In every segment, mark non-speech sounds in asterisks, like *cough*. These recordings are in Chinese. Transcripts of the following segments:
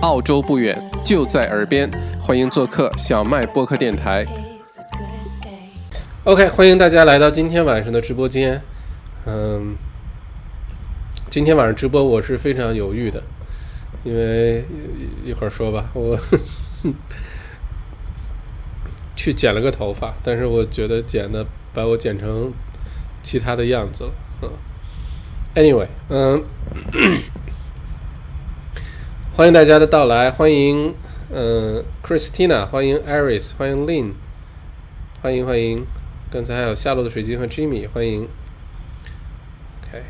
澳洲不远，就在耳边，欢迎做客小麦播客电台。OK，欢迎大家来到今天晚上的直播间。嗯，今天晚上直播我是非常犹豫的，因为一会儿说吧，我 *laughs* 去剪了个头发，但是我觉得剪的把我剪成其他的样子了。嗯，Anyway，嗯。欢迎大家的到来，欢迎，嗯，Christina，欢迎 Aris，欢迎 Lin，欢迎欢迎，刚才还有下落的水晶和 Jimmy，欢迎。OK。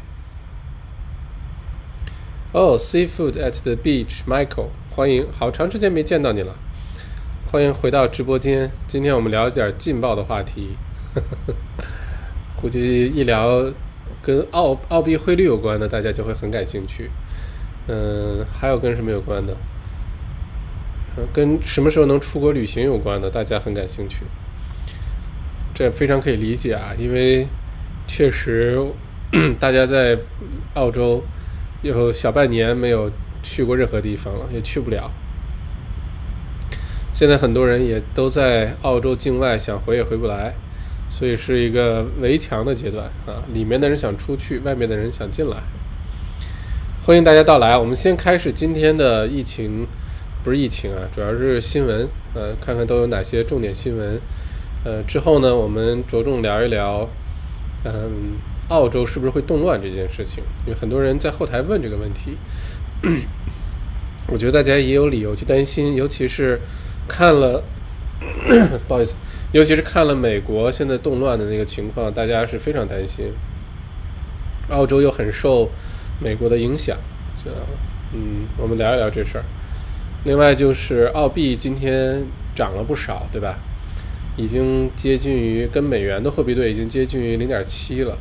哦，Seafood at the beach，Michael，欢迎，好长时间没见到你了，欢迎回到直播间。今天我们聊一点劲爆的话题，呵 *laughs* 呵估计一聊跟澳澳币汇率有关的，大家就会很感兴趣。嗯，还有跟什么有关的？跟什么时候能出国旅行有关的，大家很感兴趣。这非常可以理解啊，因为确实 *clears throat* 大家在澳洲有小半年没有去过任何地方了，也去不了。现在很多人也都在澳洲境外，想回也回不来，所以是一个围墙的阶段啊，里面的人想出去，外面的人想进来。欢迎大家到来，我们先开始今天的疫情，不是疫情啊，主要是新闻，呃，看看都有哪些重点新闻，呃，之后呢，我们着重聊一聊，嗯，澳洲是不是会动乱这件事情，因为很多人在后台问这个问题，*coughs* 我觉得大家也有理由去担心，尤其是看了，*coughs* 不好意思，尤其是看了美国现在动乱的那个情况，大家是非常担心，澳洲又很受。美国的影响，这嗯，我们聊一聊这事儿。另外就是澳币今天涨了不少，对吧？已经接近于跟美元的货币对已经接近于零点七了。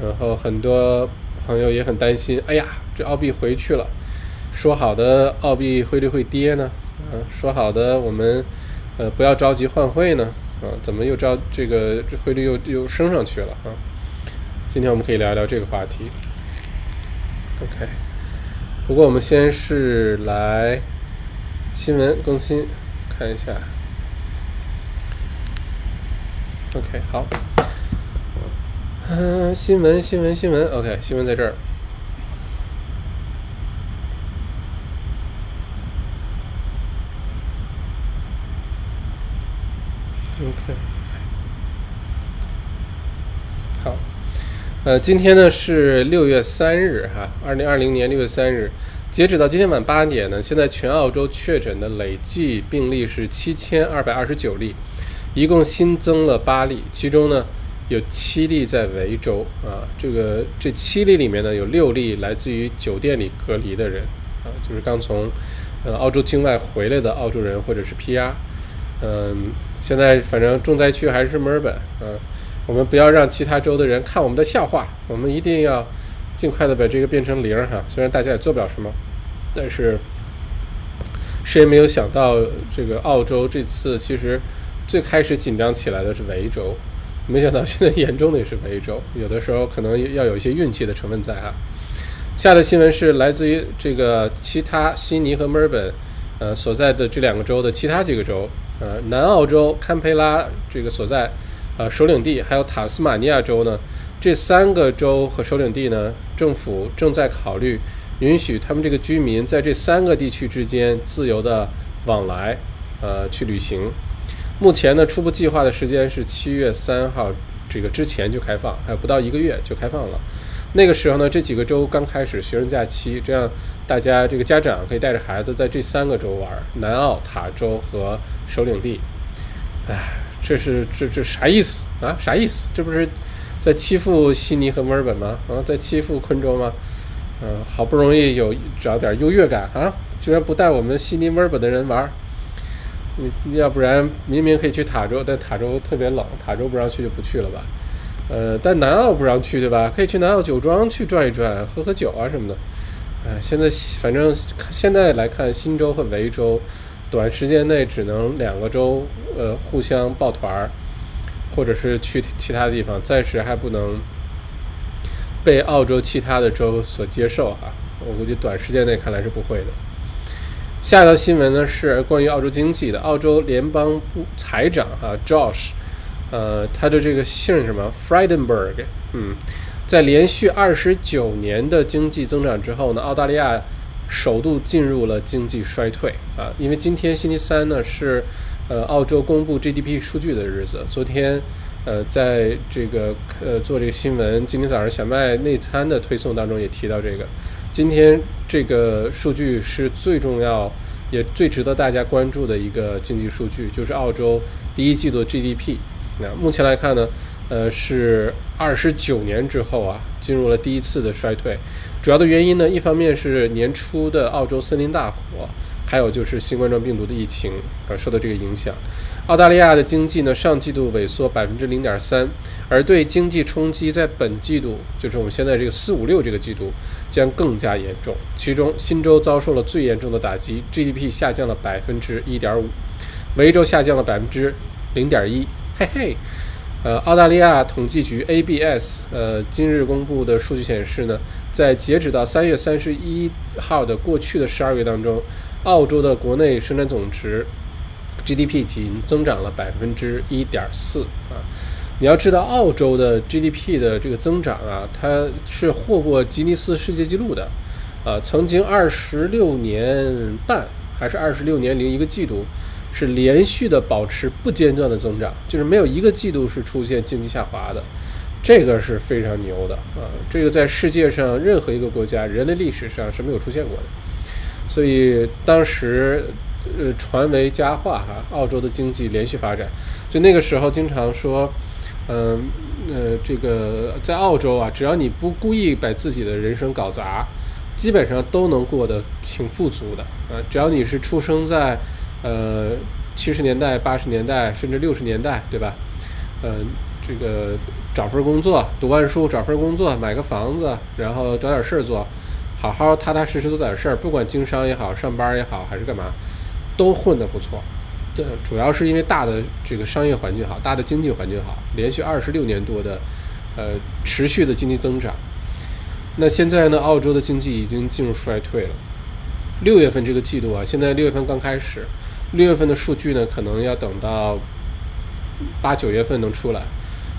然后很多朋友也很担心，哎呀，这澳币回去了，说好的澳币汇率会跌呢？啊，说好的我们呃不要着急换汇呢？啊，怎么又着这个这汇率又又升上去了啊？今天我们可以聊一聊这个话题。OK，不过我们先是来新闻更新看一下。OK，好，嗯，新闻新闻新闻，OK，新闻在这儿。OK。呃，今天呢是六月三日，哈，二零二零年六月三日，截止到今天晚八点呢，现在全澳洲确诊的累计病例是七千二百二十九例，一共新增了八例，其中呢有七例在维州啊，这个这七例里面呢有六例来自于酒店里隔离的人啊，就是刚从呃澳洲境外回来的澳洲人或者是 PR，嗯，现在反正重灾区还是墨尔本，嗯。我们不要让其他州的人看我们的笑话，我们一定要尽快的把这个变成零哈。虽然大家也做不了什么，但是谁也没有想到，这个澳洲这次其实最开始紧张起来的是维州，没想到现在严重的也是维州。有的时候可能要有一些运气的成分在哈。下的新闻是来自于这个其他悉尼和墨尔本呃所在的这两个州的其他几个州，呃，南澳洲堪培拉这个所在。呃，首领地还有塔斯马尼亚州呢，这三个州和首领地呢，政府正在考虑允许他们这个居民在这三个地区之间自由的往来，呃，去旅行。目前呢，初步计划的时间是七月三号，这个之前就开放，还有不到一个月就开放了。那个时候呢，这几个州刚开始学生假期，这样大家这个家长可以带着孩子在这三个州玩：南澳、塔州和首领地。唉。这是这这啥意思啊？啥意思？这不是在欺负悉尼和墨尔本吗？啊，在欺负昆州吗？嗯，好不容易有找点优越感啊，居然不带我们悉尼、墨尔本的人玩儿。你要不然明明可以去塔州，但塔州特别冷，塔州不让去就不去了吧？呃，但南澳不让去对吧？可以去南澳酒庄去转一转，喝喝酒啊什么的。哎，现在反正现在来看，新州和维州。短时间内只能两个州呃互相抱团儿，或者是去其他地方，暂时还不能被澳洲其他的州所接受哈。我估计短时间内看来是不会的。下一条新闻呢是关于澳洲经济的，澳洲联邦部财长啊，Josh，呃，他的这个姓什么？Friedenberg，嗯，在连续二十九年的经济增长之后呢，澳大利亚首度进入了经济衰退啊，因为今天星期三呢是呃澳洲公布 GDP 数据的日子，昨天呃在这个呃做这个新闻，今天早上小麦内参的推送当中也提到这个。今天这个数据是最重要，也最值得大家关注的一个经济数据，就是澳洲第一季度 GDP。那目前来看呢，呃，是二十九年之后啊，进入了第一次的衰退。主要的原因呢，一方面是年初的澳洲森林大火，还有就是新冠状病毒的疫情而受到这个影响。澳大利亚的经济呢，上季度萎缩百分之零点三，而对经济冲击在本季度，就是我们现在这个四五六这个季度将更加严重。其中，新州遭受了最严重的打击，GDP 下降了百分之一点五，维州下降了百分之零点一。嘿嘿，呃，澳大利亚统计局 ABS 呃今日公布的数据显示呢，在截止到三月三十一号的过去的十二月当中，澳洲的国内生产总值。GDP 仅增长了百分之一点四啊！你要知道，澳洲的 GDP 的这个增长啊，它是获过吉尼斯世界纪录的，啊，曾经二十六年半还是二十六年零一个季度，是连续的保持不间断的增长，就是没有一个季度是出现经济下滑的，这个是非常牛的啊！这个在世界上任何一个国家人类历史上是没有出现过的，所以当时。呃，传为佳话哈，澳洲的经济连续发展，就那个时候经常说，嗯呃，这个在澳洲啊，只要你不故意把自己的人生搞砸，基本上都能过得挺富足的啊。只要你是出生在呃七十年代、八十年代，甚至六十年代，对吧？嗯，这个找份工作，读完书找份工作，买个房子，然后找点事儿做，好好踏踏实实做点事儿，不管经商也好，上班也好，还是干嘛。都混得不错，这主要是因为大的这个商业环境好，大的经济环境好，连续二十六年多的，呃，持续的经济增长。那现在呢，澳洲的经济已经进入衰退了。六月份这个季度啊，现在六月份刚开始，六月份的数据呢，可能要等到八九月份能出来。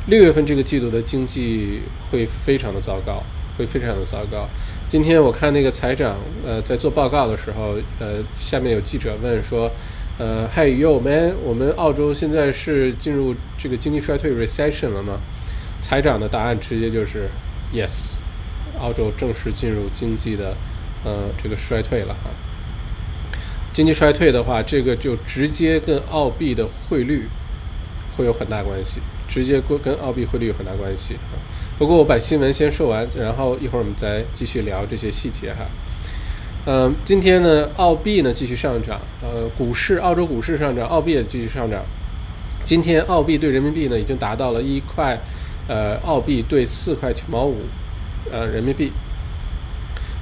六月份这个季度的经济会非常的糟糕，会非常的糟糕。今天我看那个财长，呃，在做报告的时候，呃，下面有记者问说，呃，Hey yo man，我们澳洲现在是进入这个经济衰退 recession 了吗？财长的答案直接就是 Yes，澳洲正式进入经济的，呃，这个衰退了哈。经济衰退的话，这个就直接跟澳币的汇率会有很大关系，直接跟跟澳币汇率有很大关系啊。不过我把新闻先说完，然后一会儿我们再继续聊这些细节哈。嗯，今天呢，澳币呢继续上涨，呃，股市澳洲股市上涨，澳币也继续上涨。今天澳币对人民币呢已经达到了一块，呃，澳币兑四块九毛五，呃，人民币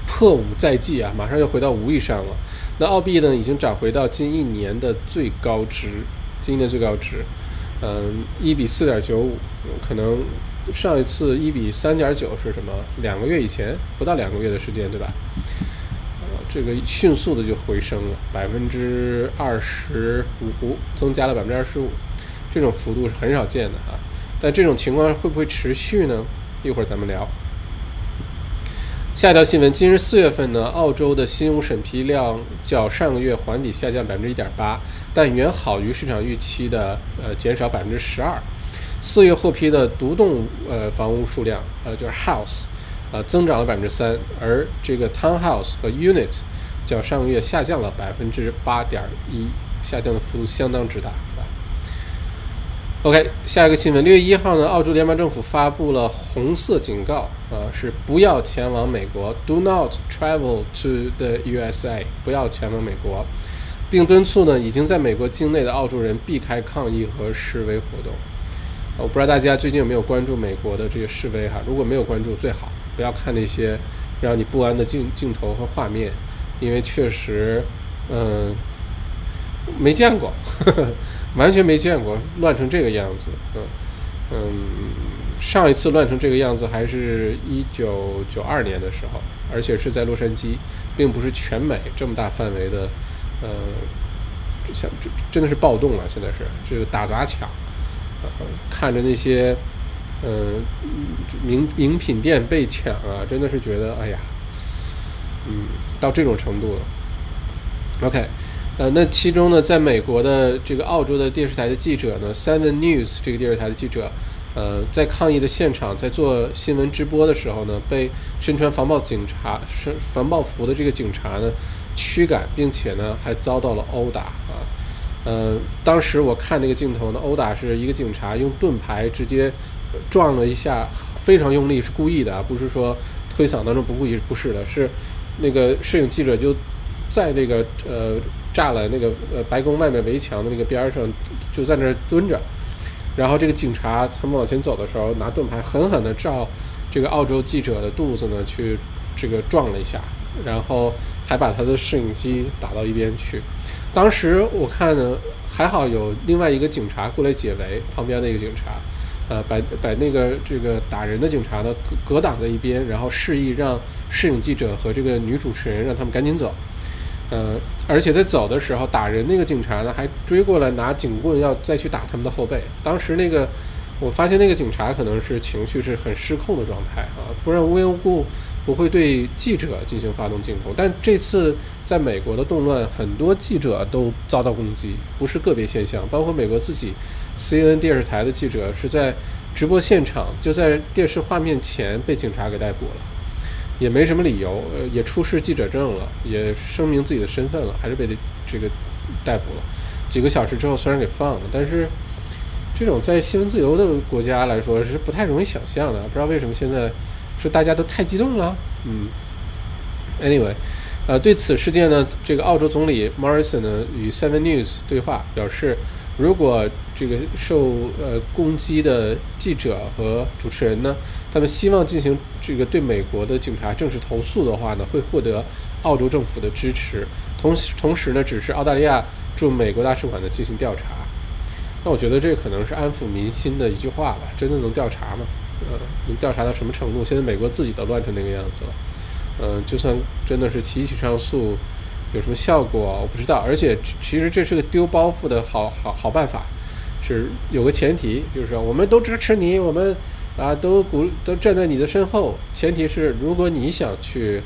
破五在即啊，马上又回到五以上了。那澳币呢已经涨回到近一年的最高值，今年最高值，嗯，一比四点九五，可能。上一次一比三点九是什么？两个月以前，不到两个月的时间，对吧？呃，这个迅速的就回升了百分之二十五，增加了百分之二十五，这种幅度是很少见的啊。但这种情况会不会持续呢？一会儿咱们聊。下一条新闻：今日四月份呢，澳洲的新屋审批量较上个月环比下降百分之一点八，但远好于市场预期的呃减少百分之十二。四月获批的独栋呃房屋数量，呃就是 house，呃增长了百分之三，而这个 townhouse 和 unit 较上个月下降了百分之八点一，下降的幅度相当之大，是吧？OK，下一个新闻，六月一号呢，澳洲联邦政府发布了红色警告，啊是不要前往美国，Do not travel to the USA，不要前往美国，并敦促呢已经在美国境内的澳洲人避开抗议和示威活动。我不知道大家最近有没有关注美国的这个示威哈？如果没有关注，最好不要看那些让你不安的镜镜头和画面，因为确实，嗯，没见过，*laughs* 完全没见过乱成这个样子。嗯嗯，上一次乱成这个样子还是一九九二年的时候，而且是在洛杉矶，并不是全美这么大范围的呃，像这真的是暴动啊！现在是这个打砸抢，啊，看着那些，嗯，名名品店被抢啊，真的是觉得哎呀，嗯，到这种程度了。OK，呃，那其中呢，在美国的这个澳洲的电视台的记者呢，Seven News 这个电视台的记者。呃，在抗议的现场，在做新闻直播的时候呢，被身穿防暴警察、是防暴服的这个警察呢驱赶，并且呢还遭到了殴打啊。呃，当时我看那个镜头呢，殴打是一个警察用盾牌直接撞了一下，非常用力，是故意的啊，不是说推搡当中不故意，不是的，是那个摄影记者就在那个呃栅栏那个呃白宫外面围墙的那个边上，就在那儿蹲着。然后这个警察他们往前走的时候，拿盾牌狠狠地照这个澳洲记者的肚子呢，去这个撞了一下，然后还把他的摄影机打到一边去。当时我看呢，还好有另外一个警察过来解围，旁边的一个警察，呃，把把那个这个打人的警察呢隔隔挡在一边，然后示意让摄影记者和这个女主持人让他们赶紧走。呃，而且在走的时候，打人那个警察呢，还追过来拿警棍要再去打他们的后背。当时那个，我发现那个警察可能是情绪是很失控的状态啊，不然无缘无故不会对记者进行发动进攻。但这次在美国的动乱，很多记者都遭到攻击，不是个别现象，包括美国自己 CNN 电视台的记者是在直播现场就在电视画面前被警察给逮捕了。也没什么理由，呃，也出示记者证了，也声明自己的身份了，还是被这个逮捕了。几个小时之后，虽然给放了，但是这种在新闻自由的国家来说是不太容易想象的。不知道为什么现在是大家都太激动了。嗯，Anyway，呃，对此事件呢，这个澳洲总理 Morrison 呢与 Seven News 对话表示，如果这个受呃攻击的记者和主持人呢。他们希望进行这个对美国的警察正式投诉的话呢，会获得澳洲政府的支持。同时，同时呢，指示澳大利亚驻美国大使馆呢进行调查。那我觉得这可能是安抚民心的一句话吧。真的能调查吗？呃，能调查到什么程度？现在美国自己都乱成那个样子了。嗯，就算真的是提起上诉，有什么效果我不知道。而且，其实这是个丢包袱的好好好办法。是有个前提，就是说我们都支持你，我们。啊，都鼓都站在你的身后，前提是如果你想去，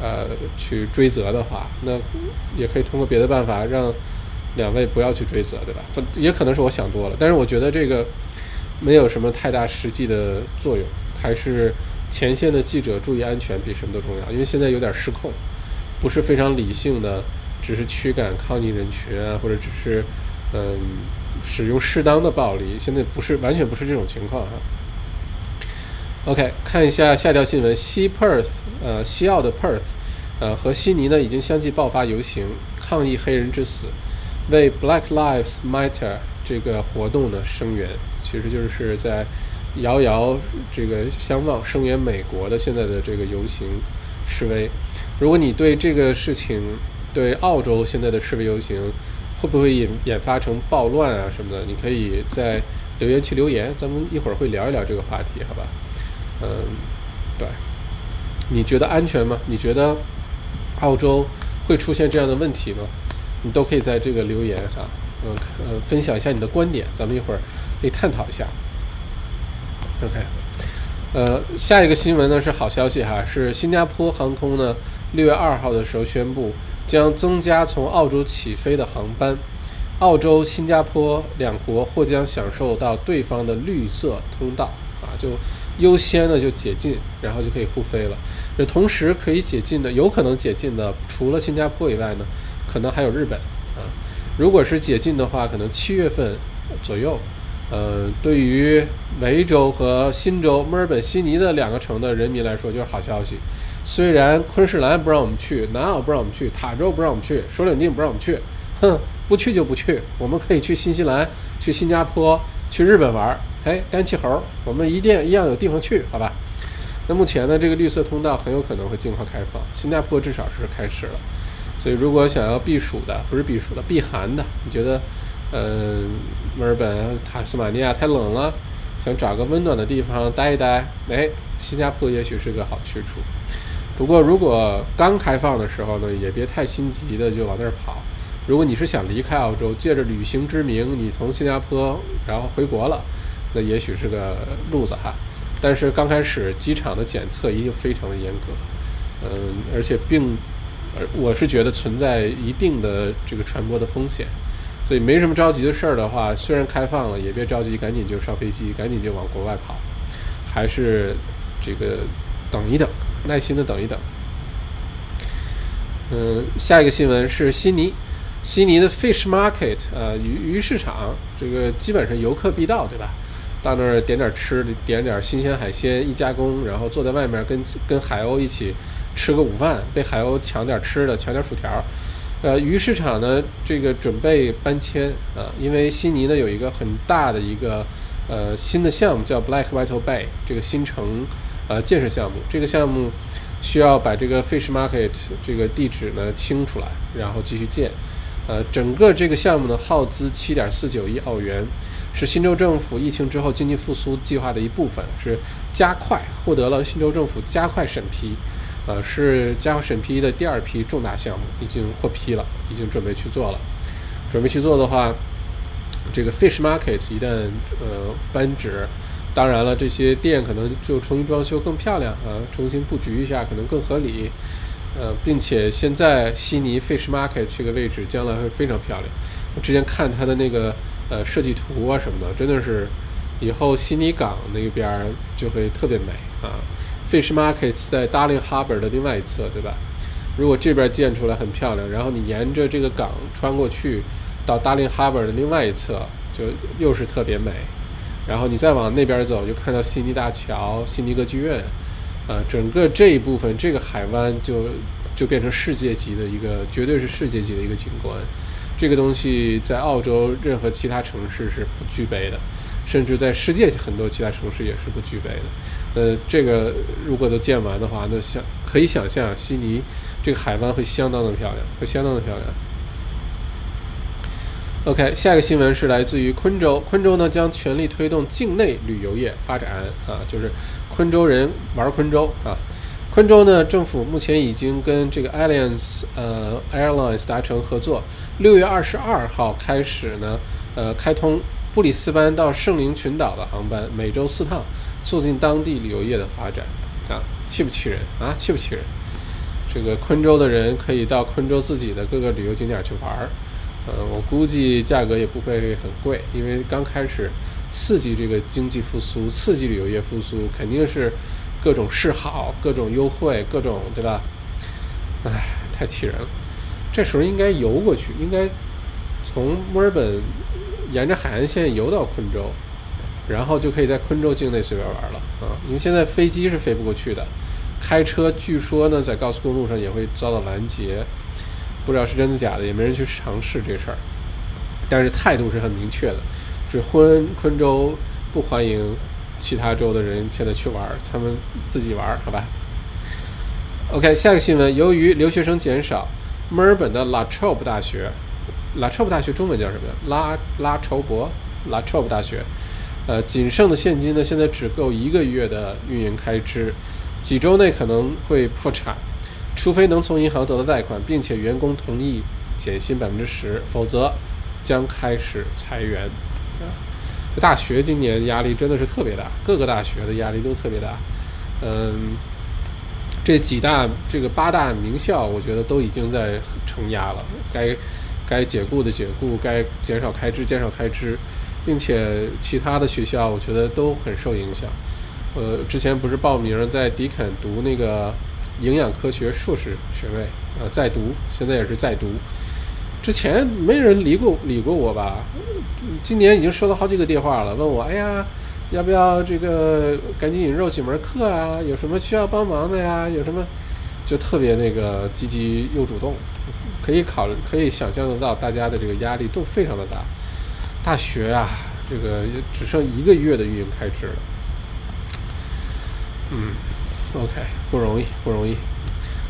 呃，去追责的话，那也可以通过别的办法让两位不要去追责，对吧？也可能是我想多了，但是我觉得这个没有什么太大实际的作用，还是前线的记者注意安全比什么都重要，因为现在有点失控，不是非常理性的，只是驱赶抗议人群啊，或者只是嗯使用适当的暴力，现在不是完全不是这种情况哈。OK，看一下下条新闻：西 Perth，呃，西澳的 Perth，呃，和悉尼呢已经相继爆发游行，抗议黑人之死，为 Black Lives Matter 这个活动呢声援，其实就是在遥遥这个相望，声援美国的现在的这个游行示威。如果你对这个事情，对澳洲现在的示威游行会不会引引发成暴乱啊什么的，你可以在留言区留言，咱们一会儿会聊一聊这个话题，好吧？嗯，对，你觉得安全吗？你觉得澳洲会出现这样的问题吗？你都可以在这个留言哈，嗯呃，分享一下你的观点，咱们一会儿可以探讨一下。OK，呃，下一个新闻呢是好消息哈，是新加坡航空呢六月二号的时候宣布将增加从澳洲起飞的航班，澳洲、新加坡两国或将享受到对方的绿色通道啊，就。优先呢就解禁，然后就可以互飞了。这同时可以解禁的，有可能解禁的，除了新加坡以外呢，可能还有日本啊。如果是解禁的话，可能七月份左右。呃，对于维州和新州、墨尔本、悉尼的两个城的人民来说，就是好消息。虽然昆士兰不让我们去，南澳不让我们去，塔州不让我们去，首领地不让我们去，哼，不去就不去。我们可以去新西兰、去新加坡、去日本玩儿。哎，干气猴，我们一定一样有地方去，好吧？那目前呢，这个绿色通道很有可能会尽快开放，新加坡至少是开始了。所以，如果想要避暑的，不是避暑的，避寒的，你觉得，嗯，墨尔本、塔斯马尼亚太冷了，想找个温暖的地方待一待，哎，新加坡也许是个好去处。不过，如果刚开放的时候呢，也别太心急的就往那儿跑，如果你是想离开澳洲，借着旅行之名，你从新加坡然后回国了，那也许是个路子哈。但是刚开始机场的检测一定非常的严格，嗯，而且并，而，我是觉得存在一定的这个传播的风险，所以没什么着急的事儿的话，虽然开放了，也别着急，赶紧就上飞机，赶紧就往国外跑，还是这个等一等，耐心的等一等。嗯，下一个新闻是悉尼，悉尼的 fish market，呃，鱼鱼市场，这个基本上游客必到，对吧？到那儿点点吃的，点点新鲜海鲜，一加工，然后坐在外面跟跟海鸥一起吃个午饭，被海鸥抢点吃的，抢点薯条。呃，鱼市场呢，这个准备搬迁啊，因为悉尼呢有一个很大的一个呃新的项目叫 Black White Bay 这个新城呃建设项目，这个项目需要把这个 Fish Market 这个地址呢清出来，然后继续建。呃，整个这个项目呢耗资七点四九亿澳元。是新州政府疫情之后经济复苏计划的一部分，是加快获得了新州政府加快审批，呃，是加快审批的第二批重大项目已经获批了，已经准备去做了。准备去做的话，这个 Fish Market 一旦呃搬址，当然了，这些店可能就重新装修更漂亮啊，重新布局一下可能更合理，呃，并且现在悉尼 Fish Market 这个位置将来会非常漂亮。我之前看它的那个。呃，设计图啊什么的，真的是以后悉尼港那边就会特别美啊。Fish Markets 在 Darling Harbour 的另外一侧，对吧？如果这边建出来很漂亮，然后你沿着这个港穿过去，到 Darling Harbour 的另外一侧，就又是特别美。然后你再往那边走，就看到悉尼大桥、悉尼歌剧院，啊，整个这一部分这个海湾就就变成世界级的一个，绝对是世界级的一个景观。这个东西在澳洲任何其他城市是不具备的，甚至在世界很多其他城市也是不具备的。呃，这个如果都建完的话，那想可以想象悉尼这个海湾会相当的漂亮，会相当的漂亮。OK，下一个新闻是来自于昆州，昆州呢将全力推动境内旅游业发展啊，就是昆州人玩昆州啊。昆州呢，政府目前已经跟这个 Alliance 呃 Airlines 达成合作，六月二十二号开始呢，呃，开通布里斯班到圣灵群岛的航班，每周四趟，促进当地旅游业的发展。啊，气不气人啊？气不气人？这个昆州的人可以到昆州自己的各个旅游景点去玩儿，呃，我估计价格也不会很贵，因为刚开始刺激这个经济复苏，刺激旅游业复苏，肯定是。各种示好，各种优惠，各种对吧？唉，太气人了。这时候应该游过去，应该从墨尔本沿着海岸线游到昆州，然后就可以在昆州境内随便玩了啊！因为现在飞机是飞不过去的，开车据说呢在高速公路上也会遭到拦截，不知道是真的假的，也没人去尝试这事儿。但是态度是很明确的，是昆昆州不欢迎。其他州的人现在去玩，他们自己玩，好吧？OK，下个新闻，由于留学生减少，墨尔本的 La Trobe 大学，La Trobe 大学中文叫什么呀？拉拉筹伯，La Trobe 大学，呃，仅剩的现金呢，现在只够一个月的运营开支，几周内可能会破产，除非能从银行得到贷款，并且员工同意减薪百分之十，否则将开始裁员。大学今年压力真的是特别大，各个大学的压力都特别大。嗯，这几大这个八大名校，我觉得都已经在承压了，该该解雇的解雇，该减少开支减少开支，并且其他的学校我觉得都很受影响。呃，之前不是报名在迪肯读那个营养科学硕士学位，呃，在读，现在也是在读。之前没人理过理过我吧？今年已经收到好几个电话了，问我，哎呀，要不要这个赶紧引入几门课啊？有什么需要帮忙的呀？有什么就特别那个积极又主动，可以考虑，可以想象得到大家的这个压力都非常的大。大学啊，这个只剩一个月的运营开支了。嗯，OK，不容易，不容易。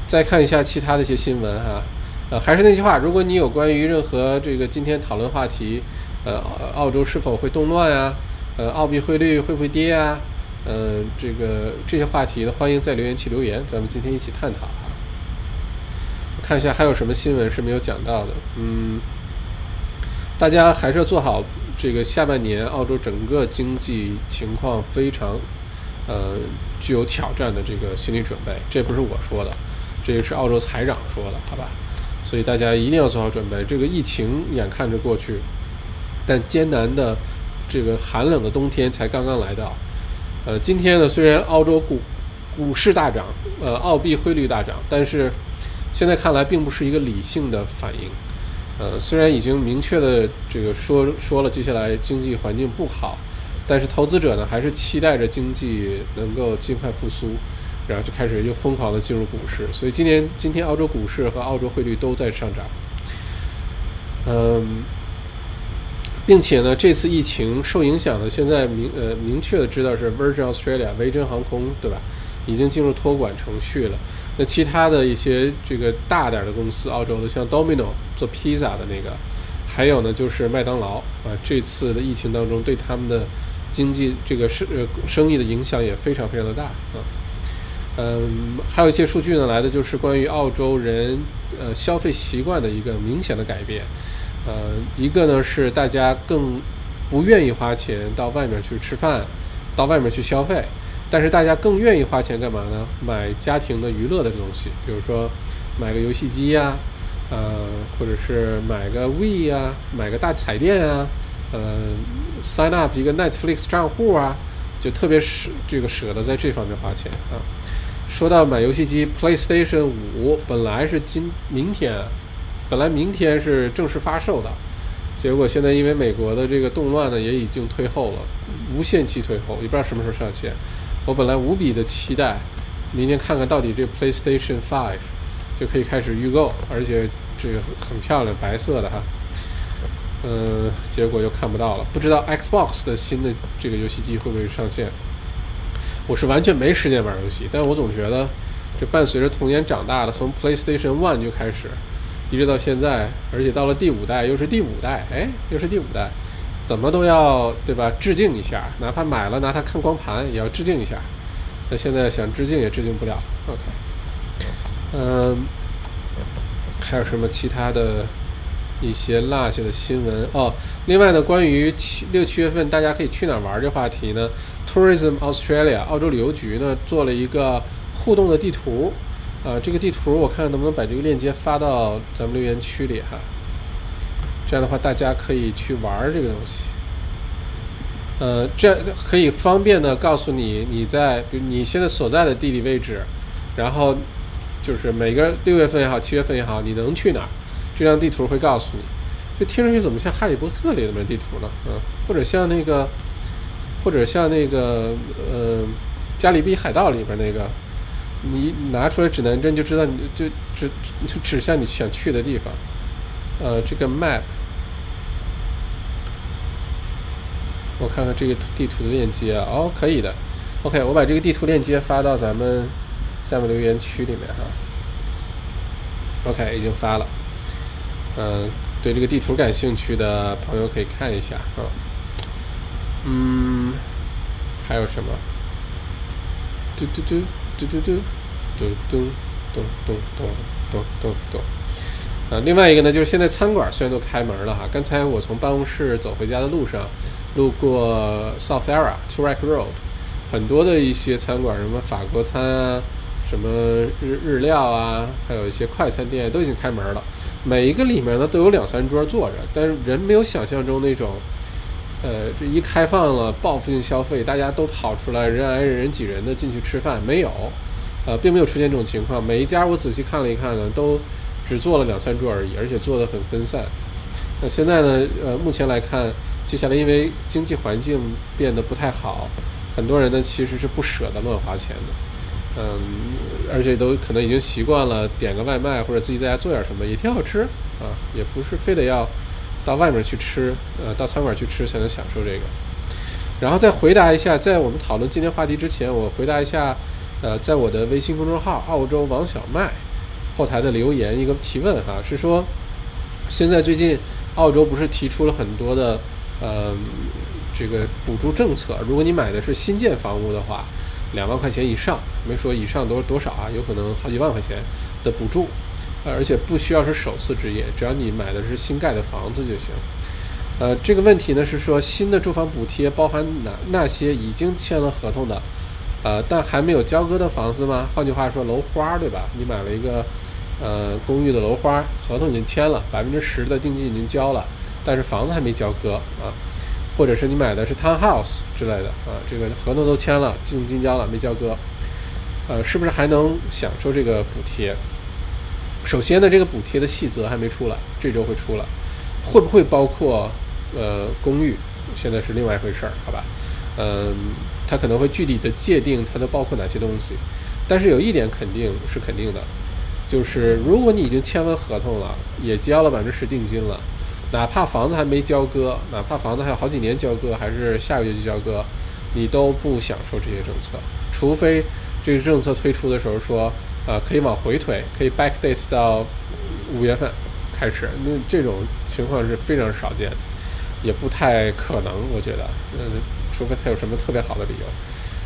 再看一下其他的一些新闻哈。呃，还是那句话，如果你有关于任何这个今天讨论话题，呃，澳洲是否会动乱啊？呃，澳币汇率会不会跌啊？呃，这个这些话题呢，欢迎在留言区留言，咱们今天一起探讨。看一下还有什么新闻是没有讲到的。嗯，大家还是要做好这个下半年澳洲整个经济情况非常呃具有挑战的这个心理准备。这不是我说的，这也是澳洲财长说的，好吧？所以大家一定要做好准备。这个疫情眼看着过去，但艰难的这个寒冷的冬天才刚刚来到。呃，今天呢，虽然澳洲股股市大涨，呃，澳币汇率大涨，但是现在看来并不是一个理性的反应。呃，虽然已经明确的这个说说了接下来经济环境不好，但是投资者呢还是期待着经济能够尽快复苏，然后就开始又疯狂的进入股市。所以今年今天澳洲股市和澳洲汇率都在上涨。嗯。并且呢，这次疫情受影响的，现在明呃明确的知道是 Virgin Australia 维珍航空，对吧？已经进入托管程序了。那其他的一些这个大点的公司，澳洲的像 Domino 做披萨的那个，还有呢就是麦当劳啊，这次的疫情当中对他们的经济这个生呃生意的影响也非常非常的大啊。嗯，还有一些数据呢来的就是关于澳洲人呃消费习惯的一个明显的改变。呃，一个呢是大家更不愿意花钱到外面去吃饭，到外面去消费，但是大家更愿意花钱干嘛呢？买家庭的娱乐的东西，比如说买个游戏机呀，呃，或者是买个 We 呀，买个大彩电啊，呃，sign up 一个 Netflix 账户啊，就特别舍这个舍得在这方面花钱啊。说到买游戏机，PlayStation 五本来是今明天。本来明天是正式发售的，结果现在因为美国的这个动乱呢，也已经推后了，无限期推后，也不知道什么时候上线。我本来无比的期待，明天看看到底这 PlayStation Five 就可以开始预购，而且这个很漂亮，白色的哈。嗯，结果又看不到了，不知道 Xbox 的新的这个游戏机会不会上线。我是完全没时间玩游戏，但我总觉得这伴随着童年长大的，从 PlayStation One 就开始。一直到现在，而且到了第五代，又是第五代，哎，又是第五代，怎么都要对吧？致敬一下，哪怕买了拿它看光盘，也要致敬一下。那现在想致敬也致敬不了。OK，嗯，还有什么其他的一些落下的新闻哦？另外呢，关于七六七月份大家可以去哪儿玩这话题呢？Tourism Australia 澳洲旅游局呢做了一个互动的地图。啊，这个地图我看看能不能把这个链接发到咱们留言区里哈。这样的话，大家可以去玩这个东西。呃，这可以方便的告诉你你在比如你现在所在的地理位置，然后就是每个六月份也好，七月份也好，你能去哪儿？这张地图会告诉你。这听上去怎么像《哈利波特》里面的地图呢？嗯，或者像那个，或者像那个呃，《加勒比海盗》里边那个。你拿出来指南针就知道，你就指就指向你想去的地方。呃，这个 map，我看看这个地图的链接，哦，可以的。OK，我把这个地图链接发到咱们下面留言区里面哈。OK，已经发了。嗯，对这个地图感兴趣的朋友可以看一下啊。嗯，还有什么？嘟嘟嘟。嘟嘟嘟，嘟嘟嘟嘟嘟嘟嘟嘟。呃，另外一个呢，就是现在餐馆虽然都开门了哈，刚才我从办公室走回家的路上，路过 South Era Toorak Road，很多的一些餐馆，什么法国餐啊，什么日日料啊，还有一些快餐店都已经开门了。每一个里面呢都有两三桌坐着，但是人没有想象中那种。呃，这一开放了，报复性消费，大家都跑出来，人挨人，人挤人的进去吃饭，没有，呃，并没有出现这种情况。每一家我仔细看了一看呢，都只做了两三桌而已，而且做得很分散。那现在呢，呃，目前来看，接下来因为经济环境变得不太好，很多人呢其实是不舍得乱花钱的，嗯，而且都可能已经习惯了点个外卖或者自己在家做点什么，也挺好吃啊，也不是非得要。到外面去吃，呃，到餐馆去吃才能享受这个。然后再回答一下，在我们讨论今天话题之前，我回答一下，呃，在我的微信公众号“澳洲王小麦”后台的留言一个提问哈，是说，现在最近澳洲不是提出了很多的呃这个补助政策？如果你买的是新建房屋的话，两万块钱以上，没说以上多多少啊，有可能好几万块钱的补助。而且不需要是首次置业，只要你买的是新盖的房子就行。呃，这个问题呢是说新的住房补贴包含哪那些已经签了合同的，呃，但还没有交割的房子吗？换句话说，楼花对吧？你买了一个呃公寓的楼花，合同已经签了，百分之十的定金已经交了，但是房子还没交割啊。或者是你买的是 townhouse 之类的啊，这个合同都签了，定金交了，没交割，呃，是不是还能享受这个补贴？首先呢，这个补贴的细则还没出来，这周会出来，会不会包括？呃，公寓现在是另外一回事儿，好吧？嗯，它可能会具体的界定它都包括哪些东西，但是有一点肯定是肯定的，就是如果你已经签完合同了，也交了百分之十定金了，哪怕房子还没交割，哪怕房子还有好几年交割，还是下个月就交割，你都不享受这些政策，除非这个政策推出的时候说，呃，可以往回推，可以 back dates 到五月份开始，那这种情况是非常少见。也不太可能，我觉得，嗯，除非他有什么特别好的理由。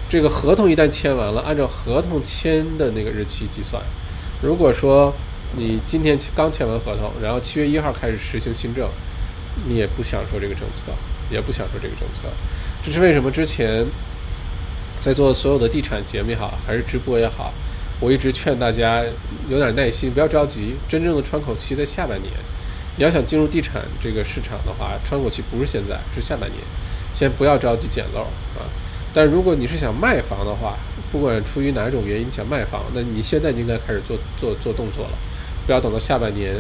这个合同一旦签完了，按照合同签的那个日期计算。如果说你今天刚签完合同，然后七月一号开始实行新政，你也不享受这个政策，也不享受这个政策。这是为什么？之前在做所有的地产节目也好，还是直播也好，我一直劝大家有点耐心，不要着急，真正的窗口期在下半年。你要想进入地产这个市场的话，窗口期不是现在，是下半年。先不要着急捡漏啊！但如果你是想卖房的话，不管出于哪种原因想卖房，那你现在就应该开始做做做动作了，不要等到下半年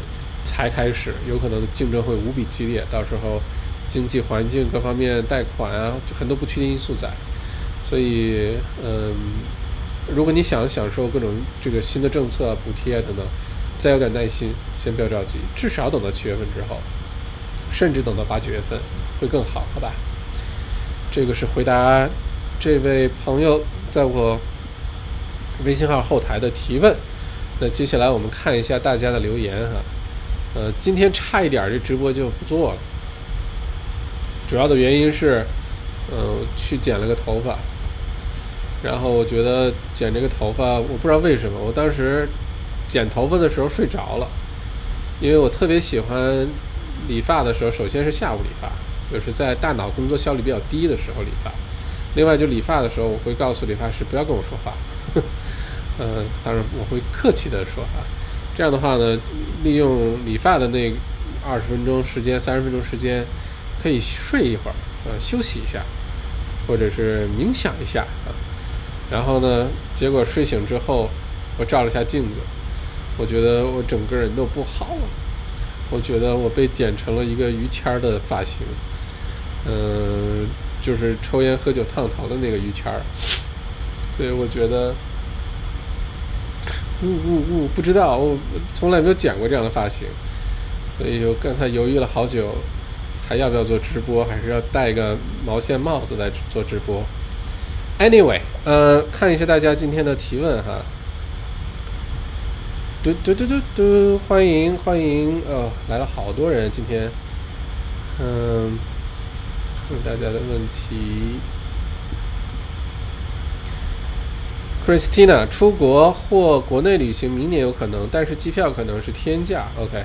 才开始，有可能竞争会无比激烈，到时候经济环境各方面贷款啊，很多不确定因素在。所以，嗯，如果你想享受各种这个新的政策补贴等等。再有点耐心，先不要着急，至少等到七月份之后，甚至等到八九月份会更好，好吧？这个是回答这位朋友在我微信号后台的提问。那接下来我们看一下大家的留言哈。呃，今天差一点这直播就不做了，主要的原因是，嗯，去剪了个头发，然后我觉得剪这个头发，我不知道为什么，我当时。剪头发的时候睡着了，因为我特别喜欢理发的时候，首先是下午理发，就是在大脑工作效率比较低的时候理发。另外，就理发的时候，我会告诉理发师不要跟我说话，*laughs* 呃，当然我会客气的说啊。这样的话呢，利用理发的那二十分钟时间、三十分钟时间，可以睡一会儿，呃，休息一下，或者是冥想一下啊。然后呢，结果睡醒之后，我照了下镜子。我觉得我整个人都不好了，我觉得我被剪成了一个于谦儿的发型，嗯，就是抽烟喝酒烫头的那个于谦儿，所以我觉得，呜呜呜，不知道，我从来没有剪过这样的发型，所以我刚才犹豫了好久，还要不要做直播，还是要戴个毛线帽子来做直播？Anyway，呃，看一下大家今天的提问哈。嘟嘟嘟嘟嘟！欢迎欢迎！哦，来了好多人今天。嗯，问大家的问题。Christina，出国或国内旅行明年有可能，但是机票可能是天价。OK。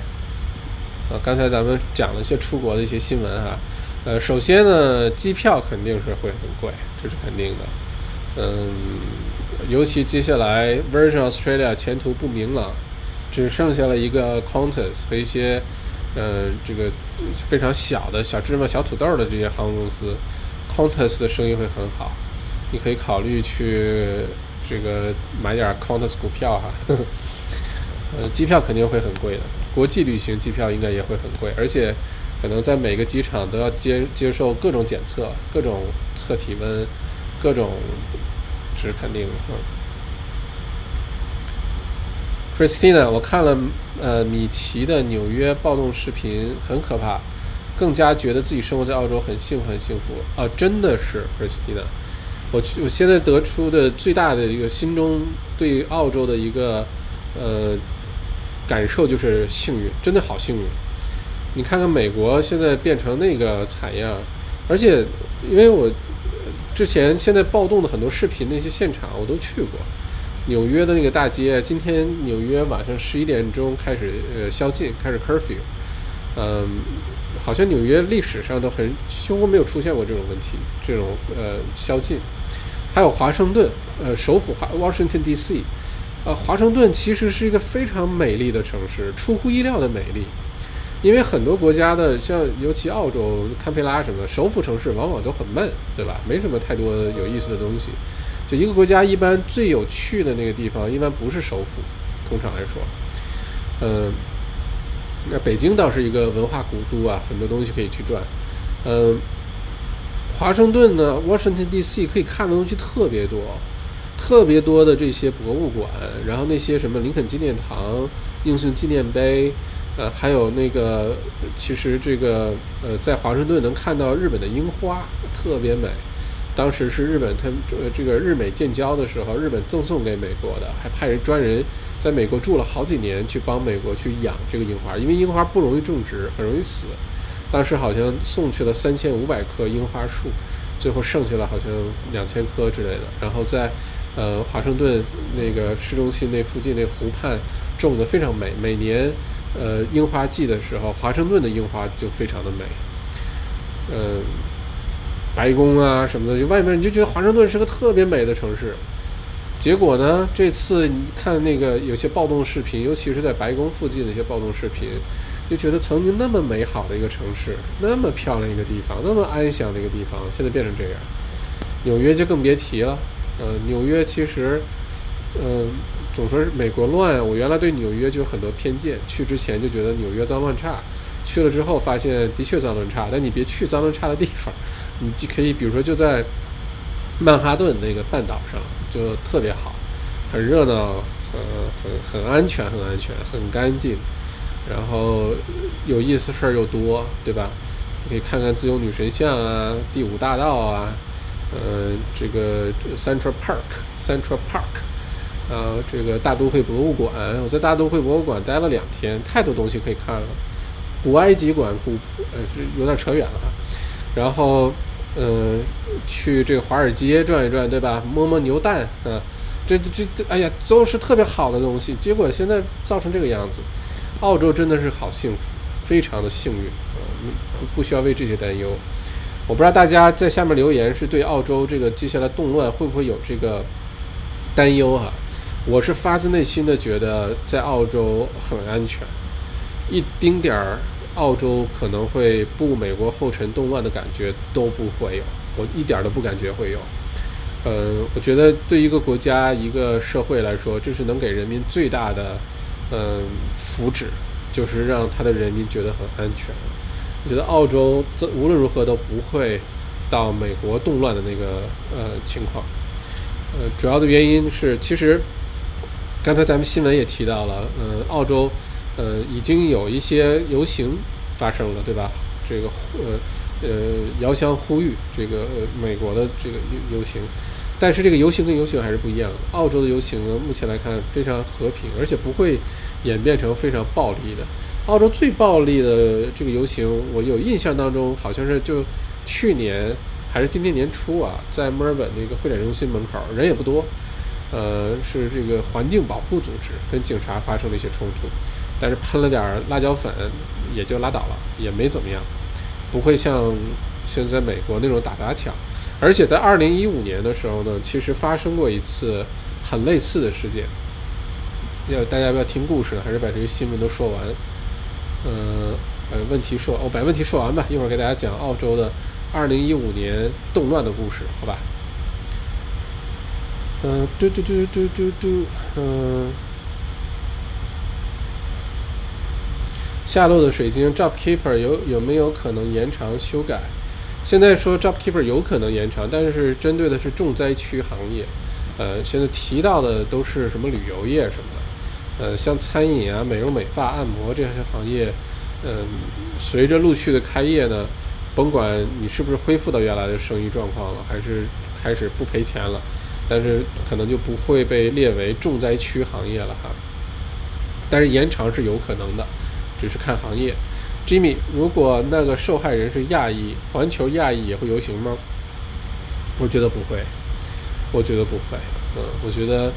啊，刚才咱们讲了一些出国的一些新闻哈。呃，首先呢，机票肯定是会很贵，这是肯定的。嗯，尤其接下来 Virgin Australia 前途不明朗。只剩下了一个 Qantas 和一些，呃，这个非常小的小芝麻、小土豆的这些航空公司，Qantas 的生意会很好，你可以考虑去这个买点 Qantas 股票哈。*laughs* 呃，机票肯定会很贵的，国际旅行机票应该也会很贵，而且可能在每个机场都要接接受各种检测、各种测体温、各种，这是肯定的，嗯。Christina，我看了呃米奇的纽约暴动视频，很可怕，更加觉得自己生活在澳洲很幸福很幸福啊！真的是 Christina，我我现在得出的最大的一个心中对澳洲的一个呃感受就是幸运，真的好幸运。你看看美国现在变成那个惨样，而且因为我之前现在暴动的很多视频那些现场我都去过。纽约的那个大街，今天纽约晚上十一点钟开始呃宵禁，开始 curfew，嗯，好像纽约历史上都很几乎没有出现过这种问题，这种呃宵禁。还有华盛顿，呃，首府华 Washington D.C.，呃，华盛顿其实是一个非常美丽的城市，出乎意料的美丽。因为很多国家的，像尤其澳洲堪培拉什么，首府城市往往都很闷，对吧？没什么太多有意思的东西。一个国家一般最有趣的那个地方，一般不是首府，通常来说，嗯，那北京倒是一个文化古都啊，很多东西可以去转。嗯，华盛顿呢，Washington D.C. 可以看的东西特别多，特别多的这些博物馆，然后那些什么林肯纪念堂、英雄纪念碑。呃，还有那个，其实这个，呃，在华盛顿能看到日本的樱花，特别美。当时是日本，他呃，这个日美建交的时候，日本赠送给美国的，还派人专人在美国住了好几年，去帮美国去养这个樱花，因为樱花不容易种植，很容易死。当时好像送去了三千五百棵樱花树，最后剩下了好像两千棵之类的。然后在呃华盛顿那个市中心那附近那湖畔种的非常美，每年。呃，樱花季的时候，华盛顿的樱花就非常的美。嗯，白宫啊什么的，就外面你就觉得华盛顿是个特别美的城市。结果呢，这次你看那个有些暴动视频，尤其是在白宫附近的一些暴动视频，就觉得曾经那么美好的一个城市，那么漂亮一个地方，那么安详的一个地方，现在变成这样。纽约就更别提了。呃，纽约其实，嗯。总说是美国乱，我原来对纽约就有很多偏见。去之前就觉得纽约脏乱差，去了之后发现的确脏乱差。但你别去脏乱差的地方，你既可以比如说就在曼哈顿那个半岛上，就特别好，很热闹，很很很安全，很安全，很干净，然后有意思事儿又多，对吧？你可以看看自由女神像啊，第五大道啊，呃，这个 Central Park，Central Park。呃，这个大都会博物馆，我在大都会博物馆待了两天，太多东西可以看了。古埃及馆，古呃有点扯远了哈。然后，嗯，去这个华尔街转一转，对吧？摸摸牛蛋，啊，这这这，哎呀，都是特别好的东西。结果现在造成这个样子，澳洲真的是好幸福，非常的幸运啊，不不需要为这些担忧。我不知道大家在下面留言是对澳洲这个接下来动乱会不会有这个担忧哈？我是发自内心的觉得在澳洲很安全，一丁点儿澳洲可能会步美国后尘动乱的感觉都不会有，我一点都不感觉会有。嗯，我觉得对一个国家一个社会来说，这是能给人民最大的嗯福祉，就是让他的人民觉得很安全。我觉得澳洲无论如何都不会到美国动乱的那个呃情况。呃，主要的原因是其实。刚才咱们新闻也提到了，嗯，澳洲，呃，已经有一些游行发生了，对吧？这个，呃，呃，遥相呼吁这个美国的这个游游行，但是这个游行跟游行还是不一样的。澳洲的游行呢，目前来看非常和平，而且不会演变成非常暴力的。澳洲最暴力的这个游行，我有印象当中好像是就去年还是今年年初啊，在墨尔本那个会展中心门口，人也不多。呃，是这个环境保护组织跟警察发生了一些冲突，但是喷了点辣椒粉也就拉倒了，也没怎么样，不会像现在美国那种打砸抢。而且在二零一五年的时候呢，其实发生过一次很类似的事件。要大家要不要听故事呢？还是把这个新闻都说完？嗯，把问题说，我把问题说完吧。一会儿给大家讲澳洲的二零一五年动乱的故事，好吧？嗯，嘟嘟嘟嘟嘟嘟，嗯，下落的水晶 JobKeeper 有有没有可能延长修改？现在说 JobKeeper 有可能延长，但是针对的是重灾区行业。呃，现在提到的都是什么旅游业什么的，呃，像餐饮啊、美容美发、按摩这些行业，嗯，随着陆续的开业呢，甭管你是不是恢复到原来的生意状况了，还是开始不赔钱了。但是可能就不会被列为重灾区行业了哈。但是延长是有可能的，只是看行业。Jimmy，如果那个受害人是亚裔，环球亚裔也会游行吗？我觉得不会，我觉得不会。嗯，我觉得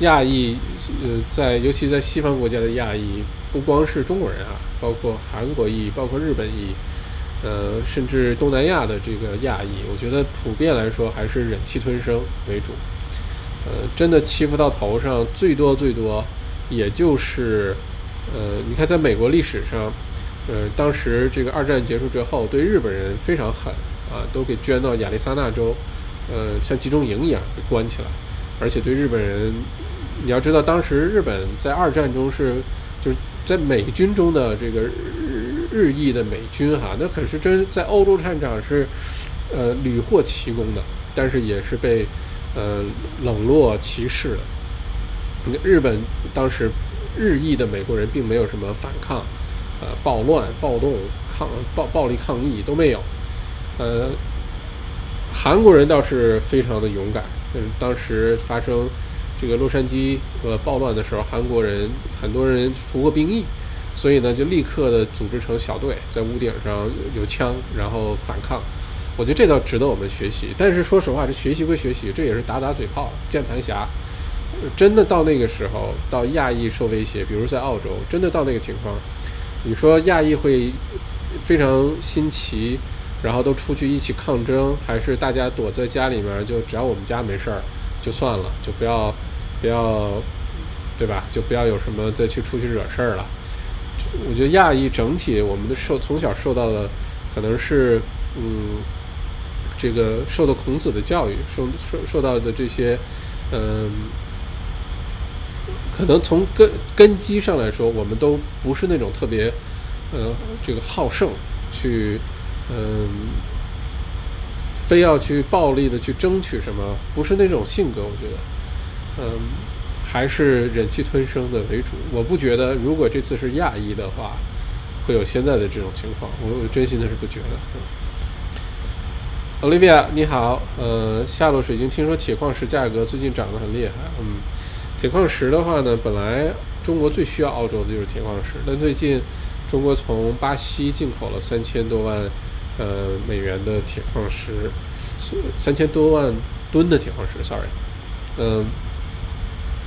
亚裔，呃，在尤其在西方国家的亚裔，不光是中国人啊，包括韩国裔，包括日本裔，呃，甚至东南亚的这个亚裔，我觉得普遍来说还是忍气吞声为主。呃，真的欺负到头上，最多最多，也就是，呃，你看，在美国历史上，呃，当时这个二战结束之后，对日本人非常狠啊，都给捐到亚利桑那州，呃，像集中营一样给关起来，而且对日本人。你要知道，当时日本在二战中是，就是在美军中的这个日日裔的美军哈，那可是真在欧洲战场是，呃，屡获奇功的，但是也是被，呃，冷落歧视的。日本当时日裔的美国人并没有什么反抗，呃，暴乱、暴动、抗暴暴力抗议都没有，呃，韩国人倒是非常的勇敢，就是当时发生。这个洛杉矶呃暴乱的时候，韩国人很多人服过兵役，所以呢就立刻的组织成小队，在屋顶上有枪，然后反抗。我觉得这倒值得我们学习。但是说实话，这学习归学习，这也是打打嘴炮、键盘侠。真的到那个时候，到亚裔受威胁，比如在澳洲，真的到那个情况，你说亚裔会非常新奇，然后都出去一起抗争，还是大家躲在家里面，就只要我们家没事儿就算了，就不要。不要，对吧？就不要有什么再去出去惹事儿了。我觉得亚裔整体，我们的受从小受到的，可能是嗯，这个受到孔子的教育，受受受到的这些，嗯，可能从根根基上来说，我们都不是那种特别，呃，这个好胜，去嗯，非要去暴力的去争取什么，不是那种性格，我觉得。嗯，还是忍气吞声的为主。我不觉得，如果这次是亚裔的话，会有现在的这种情况。我我真心的是不觉得。Olivia，你好。呃，下洛水晶，听说铁矿石价格最近涨得很厉害。嗯，铁矿石的话呢，本来中国最需要澳洲的就是铁矿石，但最近中国从巴西进口了三千多万呃美元的铁矿石，三千多万吨的铁矿石。Sorry，嗯。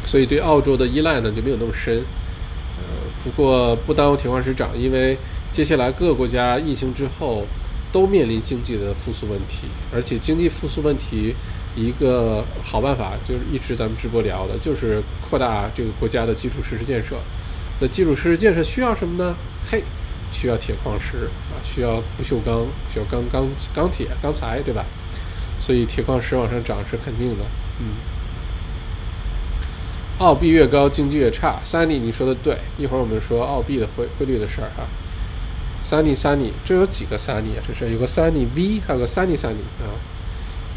所以对澳洲的依赖呢就没有那么深，呃，不过不耽误铁矿石涨，因为接下来各个国家疫情之后都面临经济的复苏问题，而且经济复苏问题一个好办法就是一直咱们直播聊的，就是扩大这个国家的基础设施建设。那基础设施建设需要什么呢？嘿，需要铁矿石啊，需要不锈钢，需要钢钢钢铁钢材，对吧？所以铁矿石往上涨是肯定的，嗯。澳币越高，经济越差。Sunny，你说的对。一会儿我们说澳币的汇汇率的事儿哈。Sunny，Sunny，这有几个 Sunny 啊？这是有个 Sunny V，还有个 Sunny，Sunny 啊。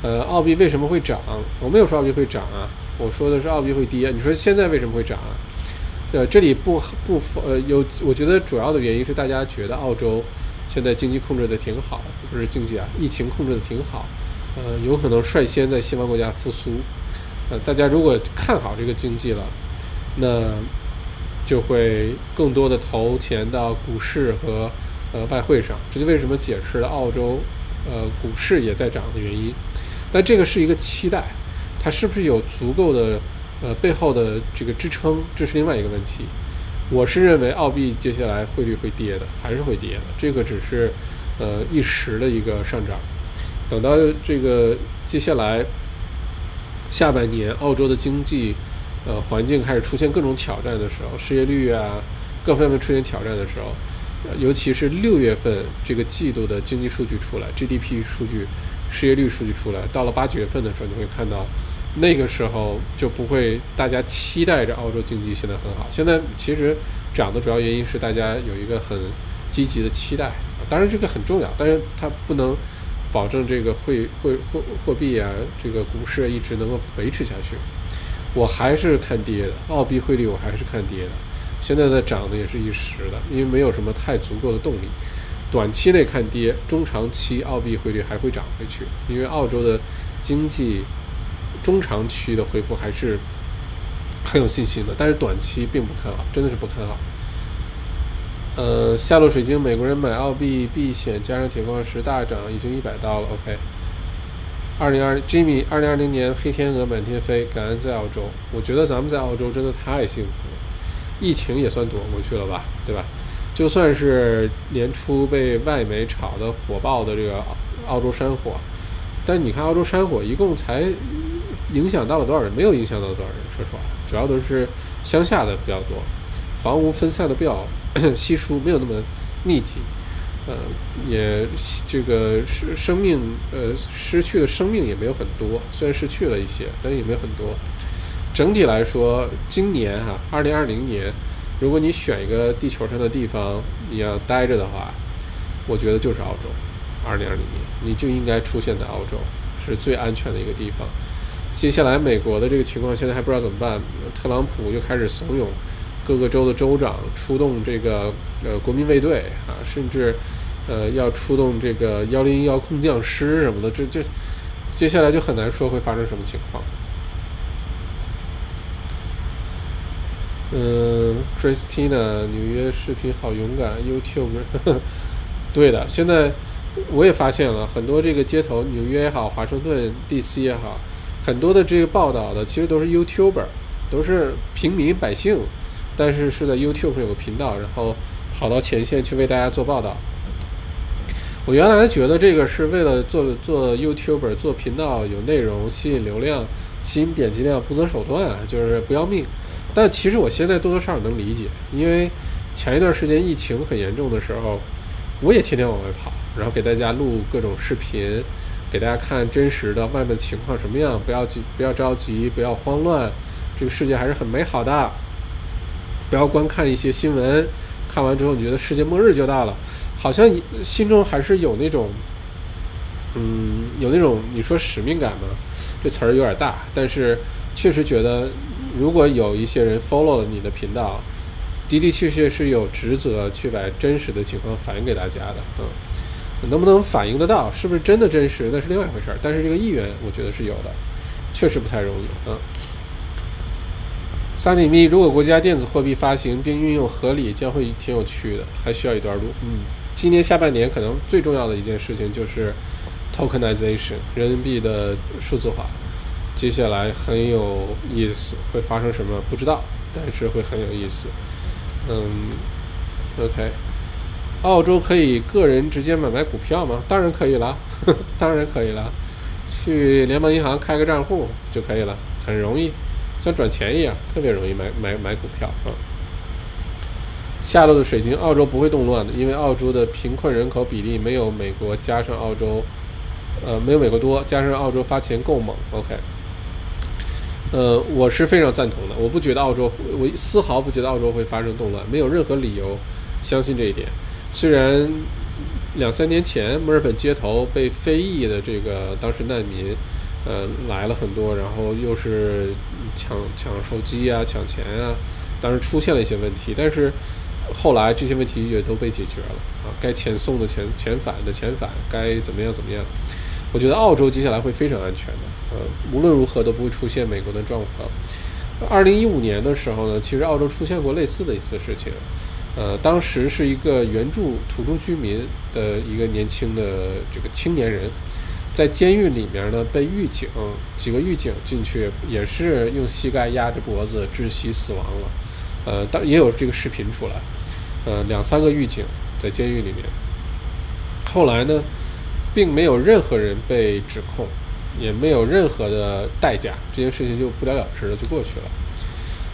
呃，澳币为什么会涨？我没有说澳币会涨啊，我说的是澳币会跌。你说现在为什么会涨啊？呃，这里不不呃有，我觉得主要的原因是大家觉得澳洲现在经济控制的挺好，不是经济啊，疫情控制的挺好，呃，有可能率先在西方国家复苏。呃，大家如果看好这个经济了，那就会更多的投钱到股市和呃外汇上。这就为什么解释了澳洲呃股市也在涨的原因。但这个是一个期待，它是不是有足够的呃背后的这个支撑，这是另外一个问题。我是认为澳币接下来汇率会跌的，还是会跌的。这个只是呃一时的一个上涨，等到这个接下来。下半年澳洲的经济，呃，环境开始出现各种挑战的时候，失业率啊，各方面出现挑战的时候，尤其是六月份这个季度的经济数据出来，GDP 数据、失业率数据出来，到了八九月份的时候，你会看到，那个时候就不会大家期待着澳洲经济现在很好。现在其实涨的主要原因是大家有一个很积极的期待，当然这个很重要，但是它不能。保证这个汇汇货货币啊，这个股市一直能够维持下去，我还是看跌的。澳币汇率我还是看跌的。现在的涨的也是一时的，因为没有什么太足够的动力。短期内看跌，中长期澳币汇率还会涨回去，因为澳洲的经济中长期的恢复还是很有信心的。但是短期并不看好，真的是不看好。呃，下落水晶，美国人买澳币避险，加上铁矿石大涨，已经一百刀了。OK，二零二 Jimmy，二零二零年黑天鹅满天飞，感恩在澳洲。我觉得咱们在澳洲真的太幸福了，疫情也算躲过去了吧，对吧？就算是年初被外媒炒得火爆的这个澳洲山火，但你看澳洲山火一共才影响到了多少人？没有影响到多少人，说实话，主要都是乡下的比较多，房屋分散的比较稀疏，没有那么密集。呃，也这个生生命，呃，失去的生命也没有很多，虽然失去了一些，但也没有很多。整体来说，今年哈，二零二零年，如果你选一个地球上的地方你要待着的话，我觉得就是澳洲。二零二零年，你就应该出现在澳洲，是最安全的一个地方。接下来美国的这个情况现在还不知道怎么办，特朗普又开始怂恿各个州的州长出动这个呃国民卫队啊，甚至。呃，要出动这个幺零幺空降师什么的，这这接下来就很难说会发生什么情况。嗯，Christina，纽约视频好勇敢，YouTube，对的，现在我也发现了很多这个街头，纽约也好，华盛顿 DC 也好，很多的这个报道的其实都是 YouTuber，都是平民百姓，但是是在 YouTube 有个频道，然后跑到前线去为大家做报道。我原来觉得这个是为了做做 YouTuber 做频道有内容吸引流量吸引点击量不择手段就是不要命，但其实我现在多多少少能理解，因为前一段时间疫情很严重的时候，我也天天往外跑，然后给大家录各种视频，给大家看真实的外面情况什么样，不要急不要着急不要慌乱，这个世界还是很美好的，不要观看一些新闻，看完之后你觉得世界末日就到了。好像心中还是有那种，嗯，有那种你说使命感吗？这词儿有点大，但是确实觉得，如果有一些人 follow 了你的频道，的的确确是有职责去把真实的情况反映给大家的。嗯，能不能反映得到，是不是真的真实，那是另外一回事儿。但是这个意愿，我觉得是有的，确实不太容易。嗯。三点一，如果国家电子货币发行并运用合理，将会挺有趣的，还需要一段路。嗯。今年下半年可能最重要的一件事情就是 tokenization 人民币的数字化，接下来很有意思，会发生什么不知道，但是会很有意思。嗯，OK，澳洲可以个人直接买卖股票吗？当然可以了，*laughs* 当然可以了，去联邦银行开个账户就可以了，很容易，像转钱一样，特别容易买买买股票啊。下落的水晶，澳洲不会动乱的，因为澳洲的贫困人口比例没有美国加上澳洲，呃，没有美国多，加上澳洲发钱够猛。OK，呃，我是非常赞同的，我不觉得澳洲，我丝毫不觉得澳洲会发生动乱，没有任何理由相信这一点。虽然两三年前墨尔本街头被非裔的这个当时难民，呃，来了很多，然后又是抢抢手机啊，抢钱啊，当时出现了一些问题，但是。后来这些问题也都被解决了啊，该遣送的遣遣返的遣返，该怎么样怎么样？我觉得澳洲接下来会非常安全的，呃，无论如何都不会出现美国的状况。二零一五年的时候呢，其实澳洲出现过类似的一次事情，呃，当时是一个原住土著居民的一个年轻的这个青年人，在监狱里面呢被狱警几个狱警进去，也是用膝盖压着脖子窒息死亡了，呃，当也有这个视频出来。呃，两三个狱警在监狱里面。后来呢，并没有任何人被指控，也没有任何的代价，这件事情就不了了之了，就过去了。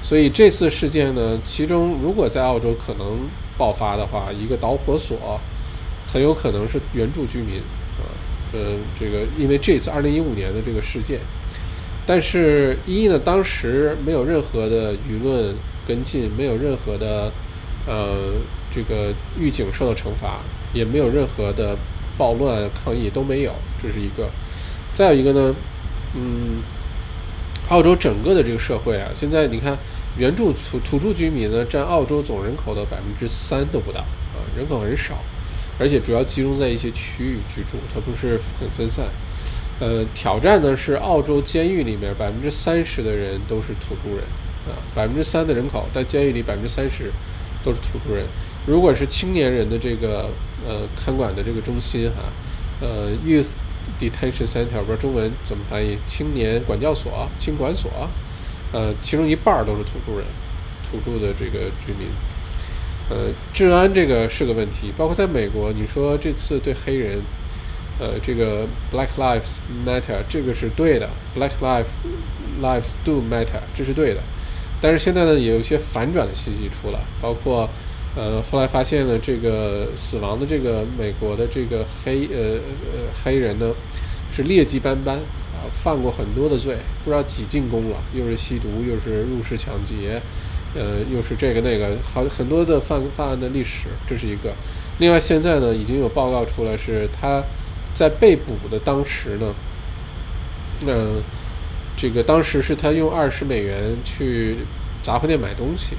所以这次事件呢，其中如果在澳洲可能爆发的话，一个导火索很有可能是原住居民啊，呃，这个因为这次二零一五年的这个事件，但是一呢，当时没有任何的舆论跟进，没有任何的。呃，这个狱警受到惩罚，也没有任何的暴乱抗议都没有，这是一个。再有一个呢，嗯，澳洲整个的这个社会啊，现在你看，原住土土著居民呢，占澳洲总人口的百分之三都不到啊，人口很少，而且主要集中在一些区域居住，它不是很分散。呃，挑战呢是澳洲监狱里面百分之三十的人都是土著人啊，百分之三的人口，但监狱里百分之三十。都是土著人。如果是青年人的这个呃看管的这个中心哈，呃，youth detention center，不知道中文怎么翻译，青年管教所、青管所，呃，其中一半儿都是土著人，土著的这个居民。呃，治安这个是个问题，包括在美国，你说这次对黑人，呃，这个 Black Lives Matter 这个是对的，Black Lives Lives Do Matter 这是对的，但是现在呢，也有一些反转的信息出来，包括呃，后来发现了这个死亡的这个美国的这个黑呃呃黑人呢，是劣迹斑斑啊，犯过很多的罪，不知道几进宫了，又是吸毒，又是入室抢劫。呃，又是这个那个，好很多的犯犯案的历史，这是一个。另外，现在呢，已经有报告出来，是他在被捕的当时呢，嗯，这个当时是他用二十美元去杂货店买东西，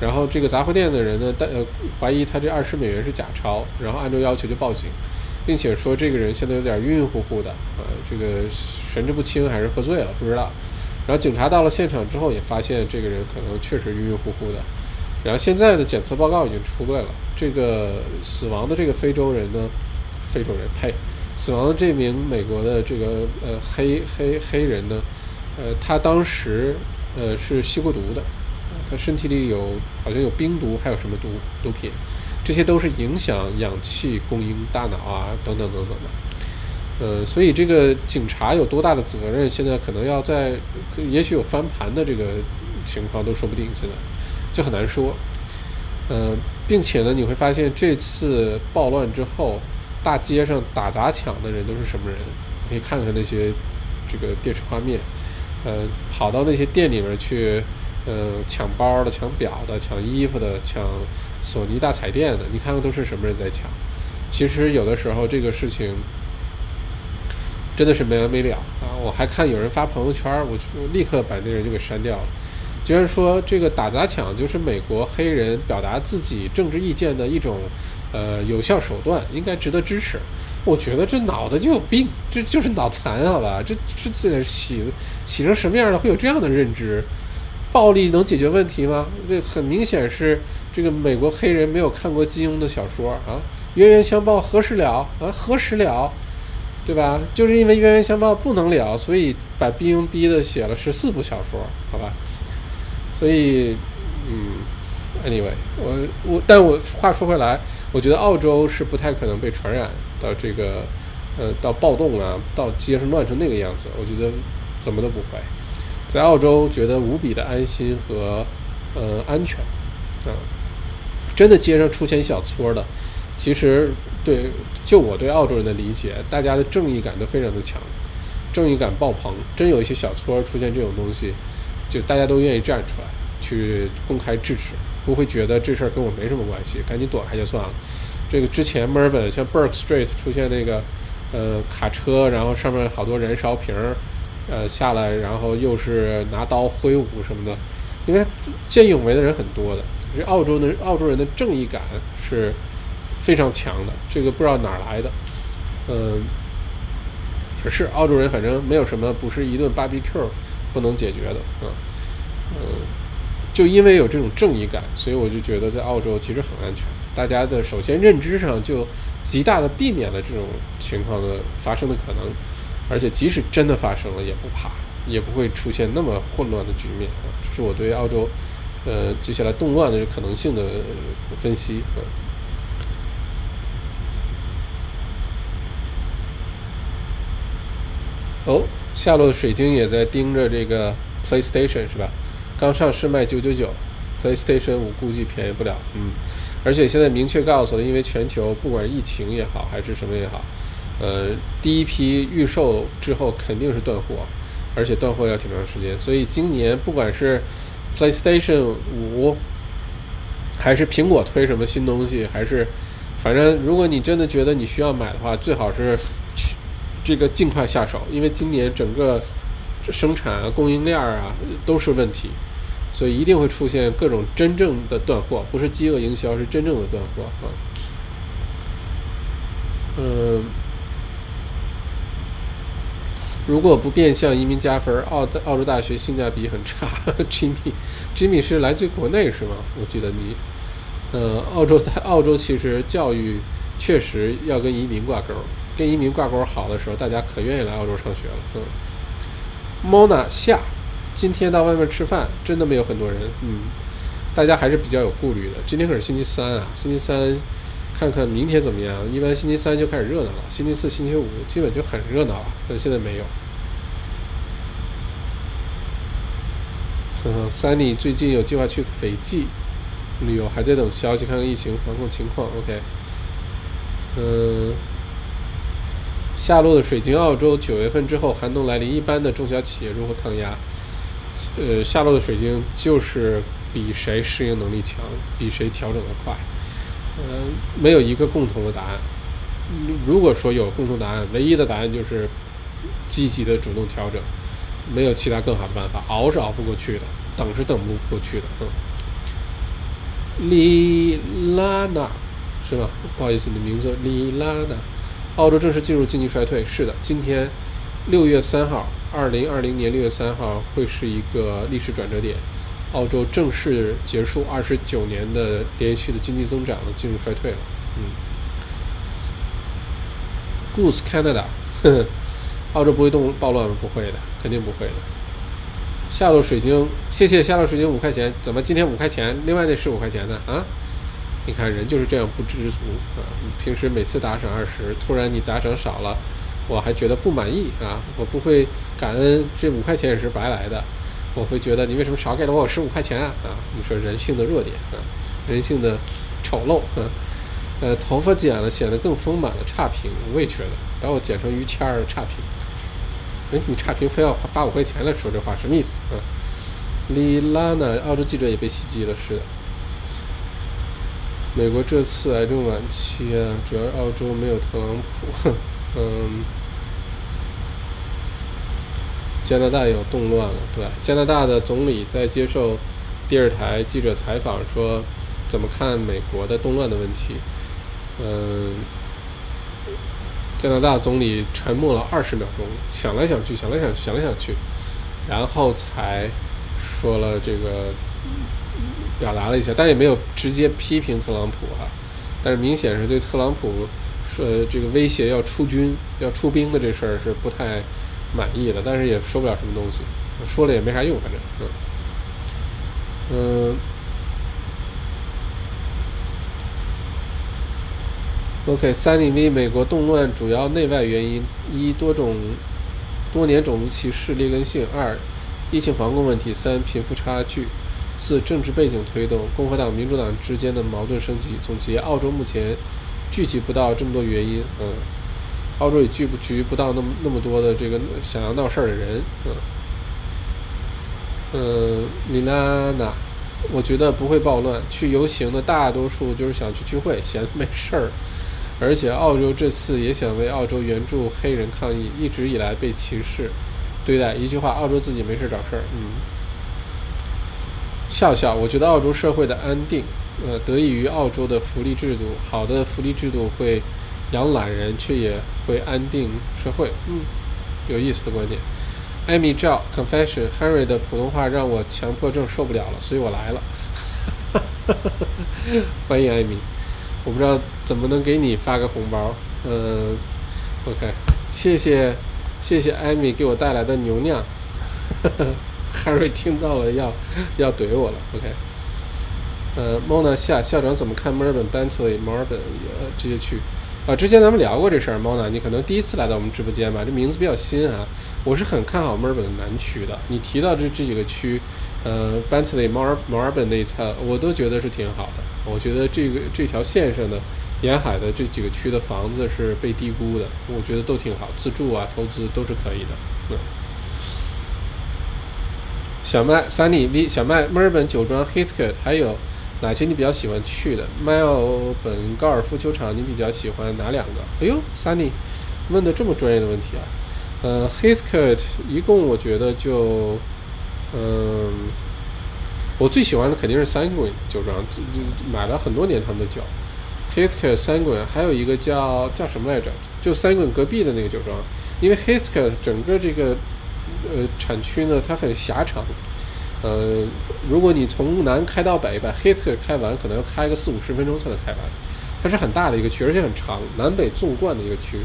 然后这个杂货店的人呢，但呃怀疑他这二十美元是假钞，然后按照要求就报警，并且说这个人现在有点晕晕乎乎的，呃，这个神志不清还是喝醉了，不知道。然后警察到了现场之后，也发现这个人可能确实晕晕乎乎的。然后现在的检测报告已经出来了，这个死亡的这个非洲人呢，非洲人呸，死亡的这名美国的这个呃黑黑黑人呢，呃，他当时呃是吸过毒的，他身体里有好像有冰毒，还有什么毒毒品，这些都是影响氧气供应大脑啊等等等等的。呃，所以这个警察有多大的责任？现在可能要在，也许有翻盘的这个情况都说不定。现在就很难说。呃，并且呢，你会发现这次暴乱之后，大街上打砸抢的人都是什么人？可以看看那些这个电视画面。呃，跑到那些店里面去，呃，抢包的、抢表的、抢衣服的、抢索尼大彩电的，你看看都是什么人在抢？其实有的时候这个事情。真的是没完没了啊！我还看有人发朋友圈，我我立刻把那人就给删掉了。居然说这个打砸抢就是美国黑人表达自己政治意见的一种呃有效手段，应该值得支持。我觉得这脑子就有病，这就是脑残，好吧？这这这洗洗成什么样了？会有这样的认知？暴力能解决问题吗？这很明显是这个美国黑人没有看过金庸的小说啊！冤冤相报何时了啊？何时了？对吧？就是因为冤冤相报不能了，所以把金庸逼的写了十四部小说，好吧？所以，嗯，anyway，我我，但我话说回来，我觉得澳洲是不太可能被传染到这个，呃，到暴动啊，到街上乱成那个样子。我觉得怎么都不会，在澳洲觉得无比的安心和呃安全啊。真的街上出现一小撮的，其实对。就我对澳洲人的理解，大家的正义感都非常的强，正义感爆棚。真有一些小撮出现这种东西，就大家都愿意站出来去公开制止，不会觉得这事儿跟我没什么关系，赶紧躲开就算了。这个之前墨尔本像 Burke Street 出现那个呃卡车，然后上面好多燃烧瓶儿，呃下来，然后又是拿刀挥舞什么的，因为见义勇为的人很多的。这澳洲的澳洲人的正义感是。非常强的，这个不知道哪儿来的，嗯，也是澳洲人，反正没有什么不是一顿 BBQ 不能解决的啊，嗯，就因为有这种正义感，所以我就觉得在澳洲其实很安全。大家的首先认知上就极大的避免了这种情况的发生的可能，而且即使真的发生了也不怕，也不会出现那么混乱的局面啊。这是我对澳洲呃接下来动乱的可能性的分析啊。哦，下落的水晶也在盯着这个 PlayStation 是吧？刚上市卖九九九，PlayStation 五估计便宜不了。嗯，而且现在明确告诉了，因为全球不管疫情也好还是什么也好，呃，第一批预售之后肯定是断货，而且断货要挺长时间。所以今年不管是 PlayStation 五，还是苹果推什么新东西，还是反正如果你真的觉得你需要买的话，最好是去。这个尽快下手，因为今年整个生产啊、供应链啊都是问题，所以一定会出现各种真正的断货，不是饥饿营销，是真正的断货啊。嗯，如果不变相移民加分，澳澳洲大学性价比很差。*laughs* Jimmy，Jimmy 是来自国内是吗？我记得你，呃，澳洲在澳洲其实教育确实要跟移民挂钩。跟移民挂钩好的时候，大家可愿意来澳洲上学了。嗯，Mona 下，今天到外面吃饭真的没有很多人，嗯，大家还是比较有顾虑的。今天可是星期三啊，星期三看看明天怎么样。一般星期三就开始热闹了，星期四、星期五基本就很热闹了，但现在没有。嗯，Sunny 最近有计划去斐济旅游，还在等消息，看看疫情防控情况。OK，嗯，下落的水晶澳洲九月份之后寒冬来临，一般的中小企业如何抗压？呃，下落的水晶就是比谁适应能力强，比谁调整的快。嗯，没有一个共同的答案。如果说有共同答案，唯一的答案就是积极的主动调整。没有其他更好的办法，熬是熬不过去的，等是等不过去的。嗯，丽拉娜是吧？不好意思，你的名字丽拉娜。澳洲正式进入经济衰退，是的，今天六月三号，二零二零年六月三号会是一个历史转折点，澳洲正式结束二十九年的连续的经济增长了，进入衰退了。嗯，Goose Canada。呵呵澳洲不会动暴乱吗？不会的，肯定不会的。下落水晶，谢谢下落水晶五块钱。怎么今天五块钱？另外那十五块钱呢？啊？你看人就是这样不知足啊！平时每次打赏二十，突然你打赏少了，我还觉得不满意啊！我不会感恩这五块钱也是白来的，我会觉得你为什么少给了我十五块钱啊？啊！你说人性的弱点啊，人性的丑陋啊！呃，头发剪了显得更丰满了，差评，我也觉得把我剪成于谦儿差评。哎，你差评非要发五块钱来说这话，什么意思啊？李拉呢？澳洲记者也被袭击了，是的。美国这次癌症晚期啊，主要是澳洲没有特朗普。嗯，加拿大有动乱了，对，加拿大的总理在接受电视台记者采访说，怎么看美国的动乱的问题？嗯。加拿大总理沉默了二十秒钟，想来想去，想来想，想来想去，然后才说了这个，表达了一下，但也没有直接批评特朗普哈，但是明显是对特朗普说这个威胁要出军、要出兵的这事儿是不太满意的，但是也说不了什么东西，说了也没啥用，反正，嗯，嗯。OK，三零 V 美国动乱主要内外原因：一、多种多年种族歧视劣根性；二、疫情防控问题；三、贫富差距；四、政治背景推动共和党、民主党之间的矛盾升级。总结：澳洲目前聚集不到这么多原因，嗯，澳洲也聚不聚不到那么那么多的这个想要闹事儿的人，嗯，嗯，李娜娜，我觉得不会暴乱，去游行的大多数就是想去聚会，闲着没事儿。而且澳洲这次也想为澳洲援助黑人抗议，一直以来被歧视对待。一句话，澳洲自己没事找事儿。嗯，笑笑，我觉得澳洲社会的安定，呃，得益于澳洲的福利制度。好的福利制度会养懒人，却也会安定社会。嗯，有意思的观点。艾米赵 confession，Henry 的普通话让我强迫症受不了了，所以我来了。*laughs* 欢迎艾米。我不知道怎么能给你发个红包，嗯，OK，谢谢，谢谢艾米给我带来的牛酿，*laughs* 哈瑞听到了要要怼我了，OK，呃，Mona 夏校长怎么看墨尔本、班特里、墨尔本呃这些区？啊，之前咱们聊过这事儿，Mona 你可能第一次来到我们直播间吧，这名字比较新啊，我是很看好墨尔本的南区的，你提到这这几个区，呃，班特里、墨尔墨尔本那一侧，我都觉得是挺好的。我觉得这个这条线上的沿海的这几个区的房子是被低估的，我觉得都挺好，自住啊、投资都是可以的。嗯，小麦 Sunny V 小麦墨尔本酒庄 Heathcote 还有哪些你比较喜欢去的？墨尔本高尔夫球场你比较喜欢哪两个？哎呦，Sunny 问的这么专业的问题啊！呃，Heathcote 一共我觉得就嗯。我最喜欢的肯定是 Sanguin 酒庄，这这买了很多年他们的酒。Heathcote Sanguine 还有一个叫叫什么来着？就 Sanguin 隔壁的那个酒庄，因为 Heathcote 整个这个呃产区呢，它很狭长。呃，如果你从南开到北，把 Heathcote 开完，可能要开个四五十分钟才能开完。它是很大的一个区，而且很长，南北纵贯的一个区。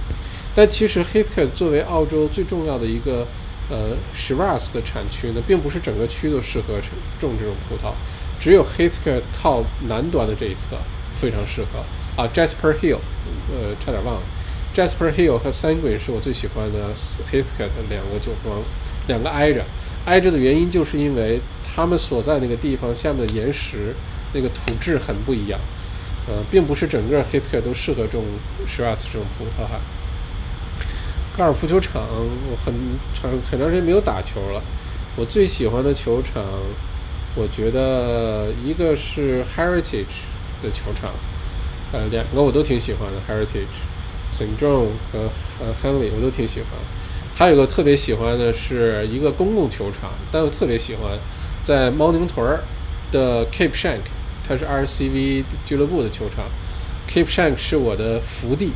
但其实 Heathcote 作为澳洲最重要的一个呃 Shiraz 的产区呢，并不是整个区都适合种这种葡萄，只有 Heathcote 靠南端的这一侧非常适合啊。Jasper Hill，呃，差点忘了，Jasper Hill 和 Sanguine 是我最喜欢的 Heathcote 两个酒庄，两个挨着，挨着的原因就是因为他们所在那个地方下面的岩石那个土质很不一样，呃，并不是整个 Heathcote 都适合种 Shiraz 这种葡萄哈。高尔夫球场，我很长很长时间没有打球了。我最喜欢的球场，我觉得一个是 Heritage 的球场，呃，两个我都挺喜欢的 Heritage，St. John 和呃 Henley 我都挺喜欢。还有一个特别喜欢的是一个公共球场，但我特别喜欢在猫宁屯儿的 Cape Shank，它是 RCV 俱乐部的球场。Cape Shank 是我的福地。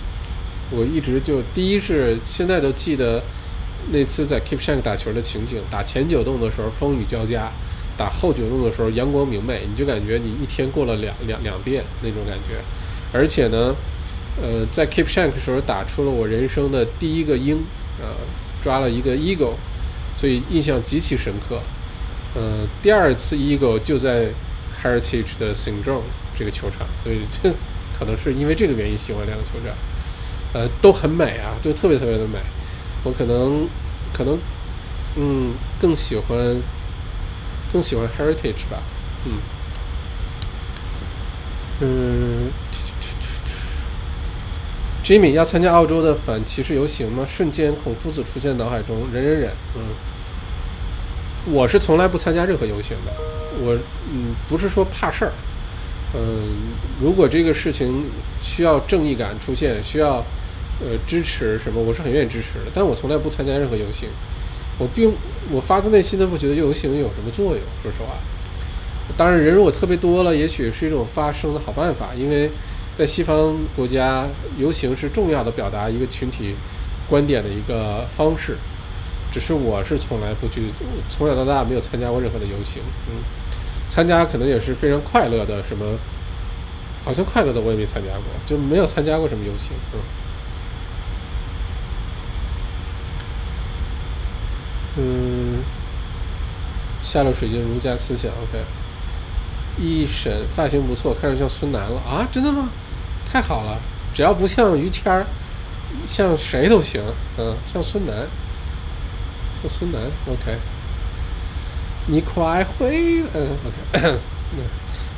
我一直就第一是现在都记得那次在 Keep Shank 打球的情景，打前九洞的时候风雨交加，打后九洞的时候阳光明媚，你就感觉你一天过了两两两遍那种感觉。而且呢，呃，在 Keep Shank 的时候打出了我人生的第一个鹰，呃，抓了一个 eagle，所以印象极其深刻。呃，第二次 eagle 就在 Heritage 的 Saint John 这个球场，所以这可能是因为这个原因喜欢两个球场。呃，都很美啊，就特别特别的美。我可能，可能，嗯，更喜欢，更喜欢 heritage 吧。嗯，嗯，Jimmy 要参加澳洲的反歧视游行吗？瞬间孔夫子出现脑海中，忍忍忍。嗯，我是从来不参加任何游行的。我，嗯，不是说怕事儿。嗯，如果这个事情需要正义感出现，需要。呃，支持什么？我是很愿意支持的，但我从来不参加任何游行。我并我发自内心的不觉得游行有什么作用。说实话，当然人如果特别多了，也许是一种发声的好办法。因为在西方国家，游行是重要的表达一个群体观点的一个方式。只是我是从来不去，从小到大没有参加过任何的游行。嗯，参加可能也是非常快乐的，什么好像快乐的我也没参加过，就没有参加过什么游行。嗯。嗯，下了水晶儒家思想，OK。一审发型不错，看着像孙楠了啊？真的吗？太好了，只要不像于谦儿，像谁都行。嗯，像孙楠，像孙楠，OK。你快回，嗯，OK。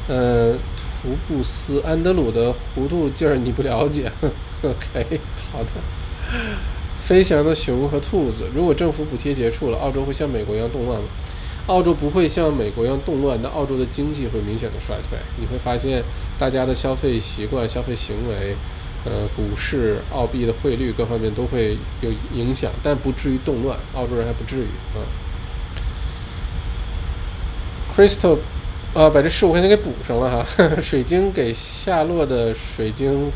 嗯，*coughs* 图布斯安德鲁的糊涂劲儿你不了解，*laughs* OK。好的。飞翔的熊和兔子，如果政府补贴结束了，澳洲会像美国一样动乱吗？澳洲不会像美国一样动乱，但澳洲的经济会明显的衰退。你会发现，大家的消费习惯、消费行为，呃，股市、澳币的汇率各方面都会有影响，但不至于动乱。澳洲人还不至于啊。Crystal，啊，把这十五块钱给补上了哈。*laughs* 水晶给下落的水晶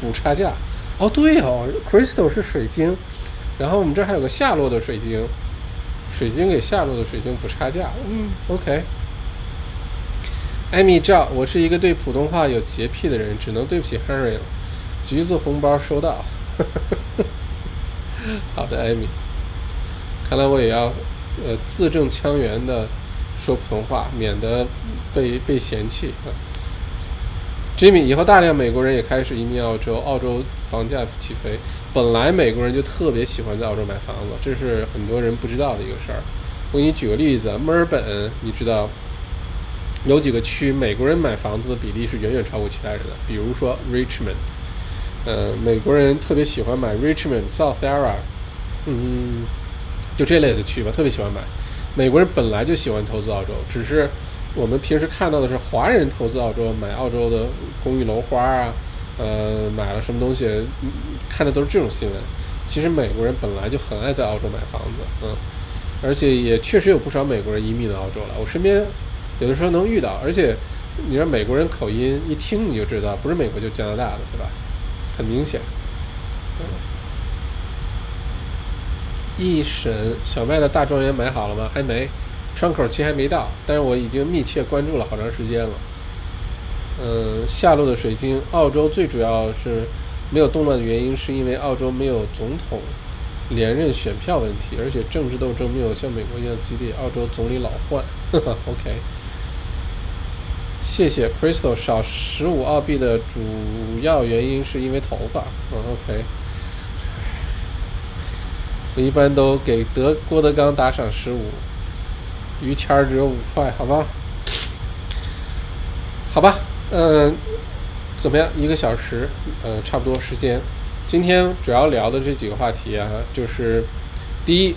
补差价。哦，对哦，Crystal 是水晶，然后我们这还有个下落的水晶，水晶给下落的水晶补差价。嗯，OK。艾米赵，我是一个对普通话有洁癖的人，只能对不起 Henry 了。橘子红包收到。*laughs* 好的，艾米。看来我也要呃字正腔圆的说普通话，免得被被嫌弃啊。Jimmy，以后大量美国人也开始移民澳洲，澳洲房价起飞。本来美国人就特别喜欢在澳洲买房子，这是很多人不知道的一个事儿。我给你举个例子，墨尔本，你知道有几个区美国人买房子的比例是远远超过其他人的，比如说 Richmond，呃，美国人特别喜欢买 Richmond、South Yarra，嗯，就这类的区吧，特别喜欢买。美国人本来就喜欢投资澳洲，只是。我们平时看到的是华人投资澳洲，买澳洲的公寓楼花啊，呃，买了什么东西，看的都是这种新闻。其实美国人本来就很爱在澳洲买房子，嗯，而且也确实有不少美国人移民到澳洲了。我身边有的时候能遇到，而且你说美国人口音一听你就知道，不是美国就加拿大的，对吧？很明显。一审小麦的大庄园买好了吗？还没。窗口期还没到，但是我已经密切关注了好长时间了。嗯，下落的水晶，澳洲最主要是没有动乱的原因是因为澳洲没有总统连任选票问题，而且政治斗争没有像美国一样激烈。澳洲总理老换。*laughs* OK，谢谢 Crystal。少十五澳币的主要原因是因为头发。嗯，OK。我一般都给德郭德纲打赏十五，于谦儿只有五块，好吧？好吧，嗯，怎么样？一个小时，呃，差不多时间。今天主要聊的这几个话题啊，就是第一，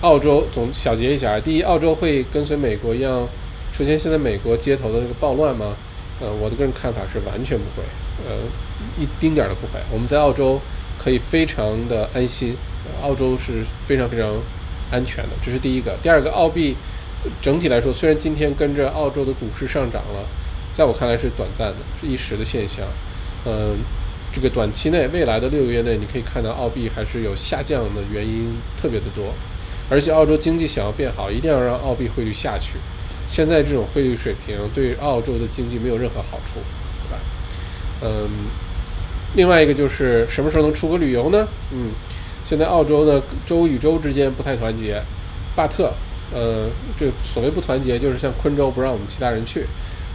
澳洲总小结一下：第一，澳洲会跟随美国一样出现现在美国街头的那个暴乱吗？呃，我的个人看法是完全不会，呃，一丁点儿都不会。我们在澳洲可以非常的安心。澳洲是非常非常安全的，这是第一个。第二个，澳币整体来说，虽然今天跟着澳洲的股市上涨了，在我看来是短暂的，是一时的现象。嗯，这个短期内，未来的六个月内，你可以看到澳币还是有下降的原因特别的多。而且，澳洲经济想要变好，一定要让澳币汇率下去。现在这种汇率水平对澳洲的经济没有任何好处，对吧？嗯，另外一个就是什么时候能出国旅游呢？嗯。现在澳洲呢，州与州之间不太团结。巴特，呃，这所谓不团结，就是像昆州不让我们其他人去。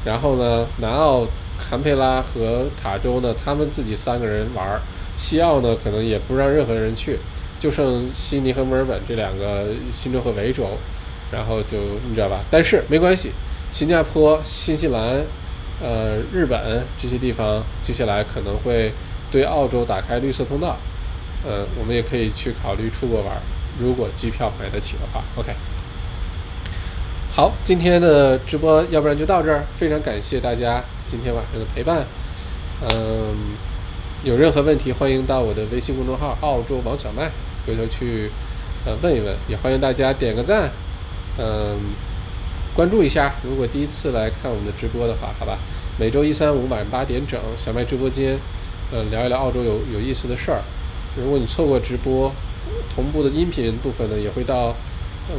然后呢，南澳坎培拉和塔州呢，他们自己三个人玩。西澳呢，可能也不让任何人去，就剩悉尼和墨尔本这两个新州和维州。然后就你知道吧？但是没关系，新加坡、新西兰、呃，日本这些地方接下来可能会对澳洲打开绿色通道。呃，我们也可以去考虑出国玩，如果机票买得起的话。OK，好，今天的直播要不然就到这儿，非常感谢大家今天晚上的陪伴。嗯，有任何问题欢迎到我的微信公众号“澳洲王小麦”回头去呃问一问，也欢迎大家点个赞，嗯，关注一下。如果第一次来看我们的直播的话，好吧，每周一、三、五晚上八点整，小麦直播间，呃，聊一聊澳洲有有意思的事儿。如果你错过直播，同步的音频部分呢，也会到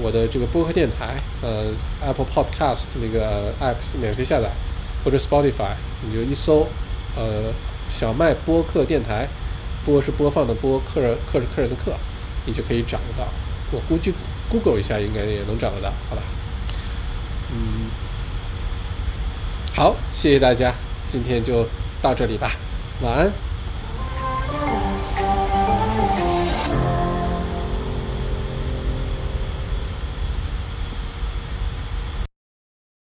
我的这个播客电台，呃，Apple Podcast 那个 App 免费下载，或者 Spotify，你就一搜，呃，小麦播客电台，播是播放的播，客人客是客人的客，你就可以找得到。我估计 Google 一下应该也能找得到，好吧？嗯，好，谢谢大家，今天就到这里吧，晚安。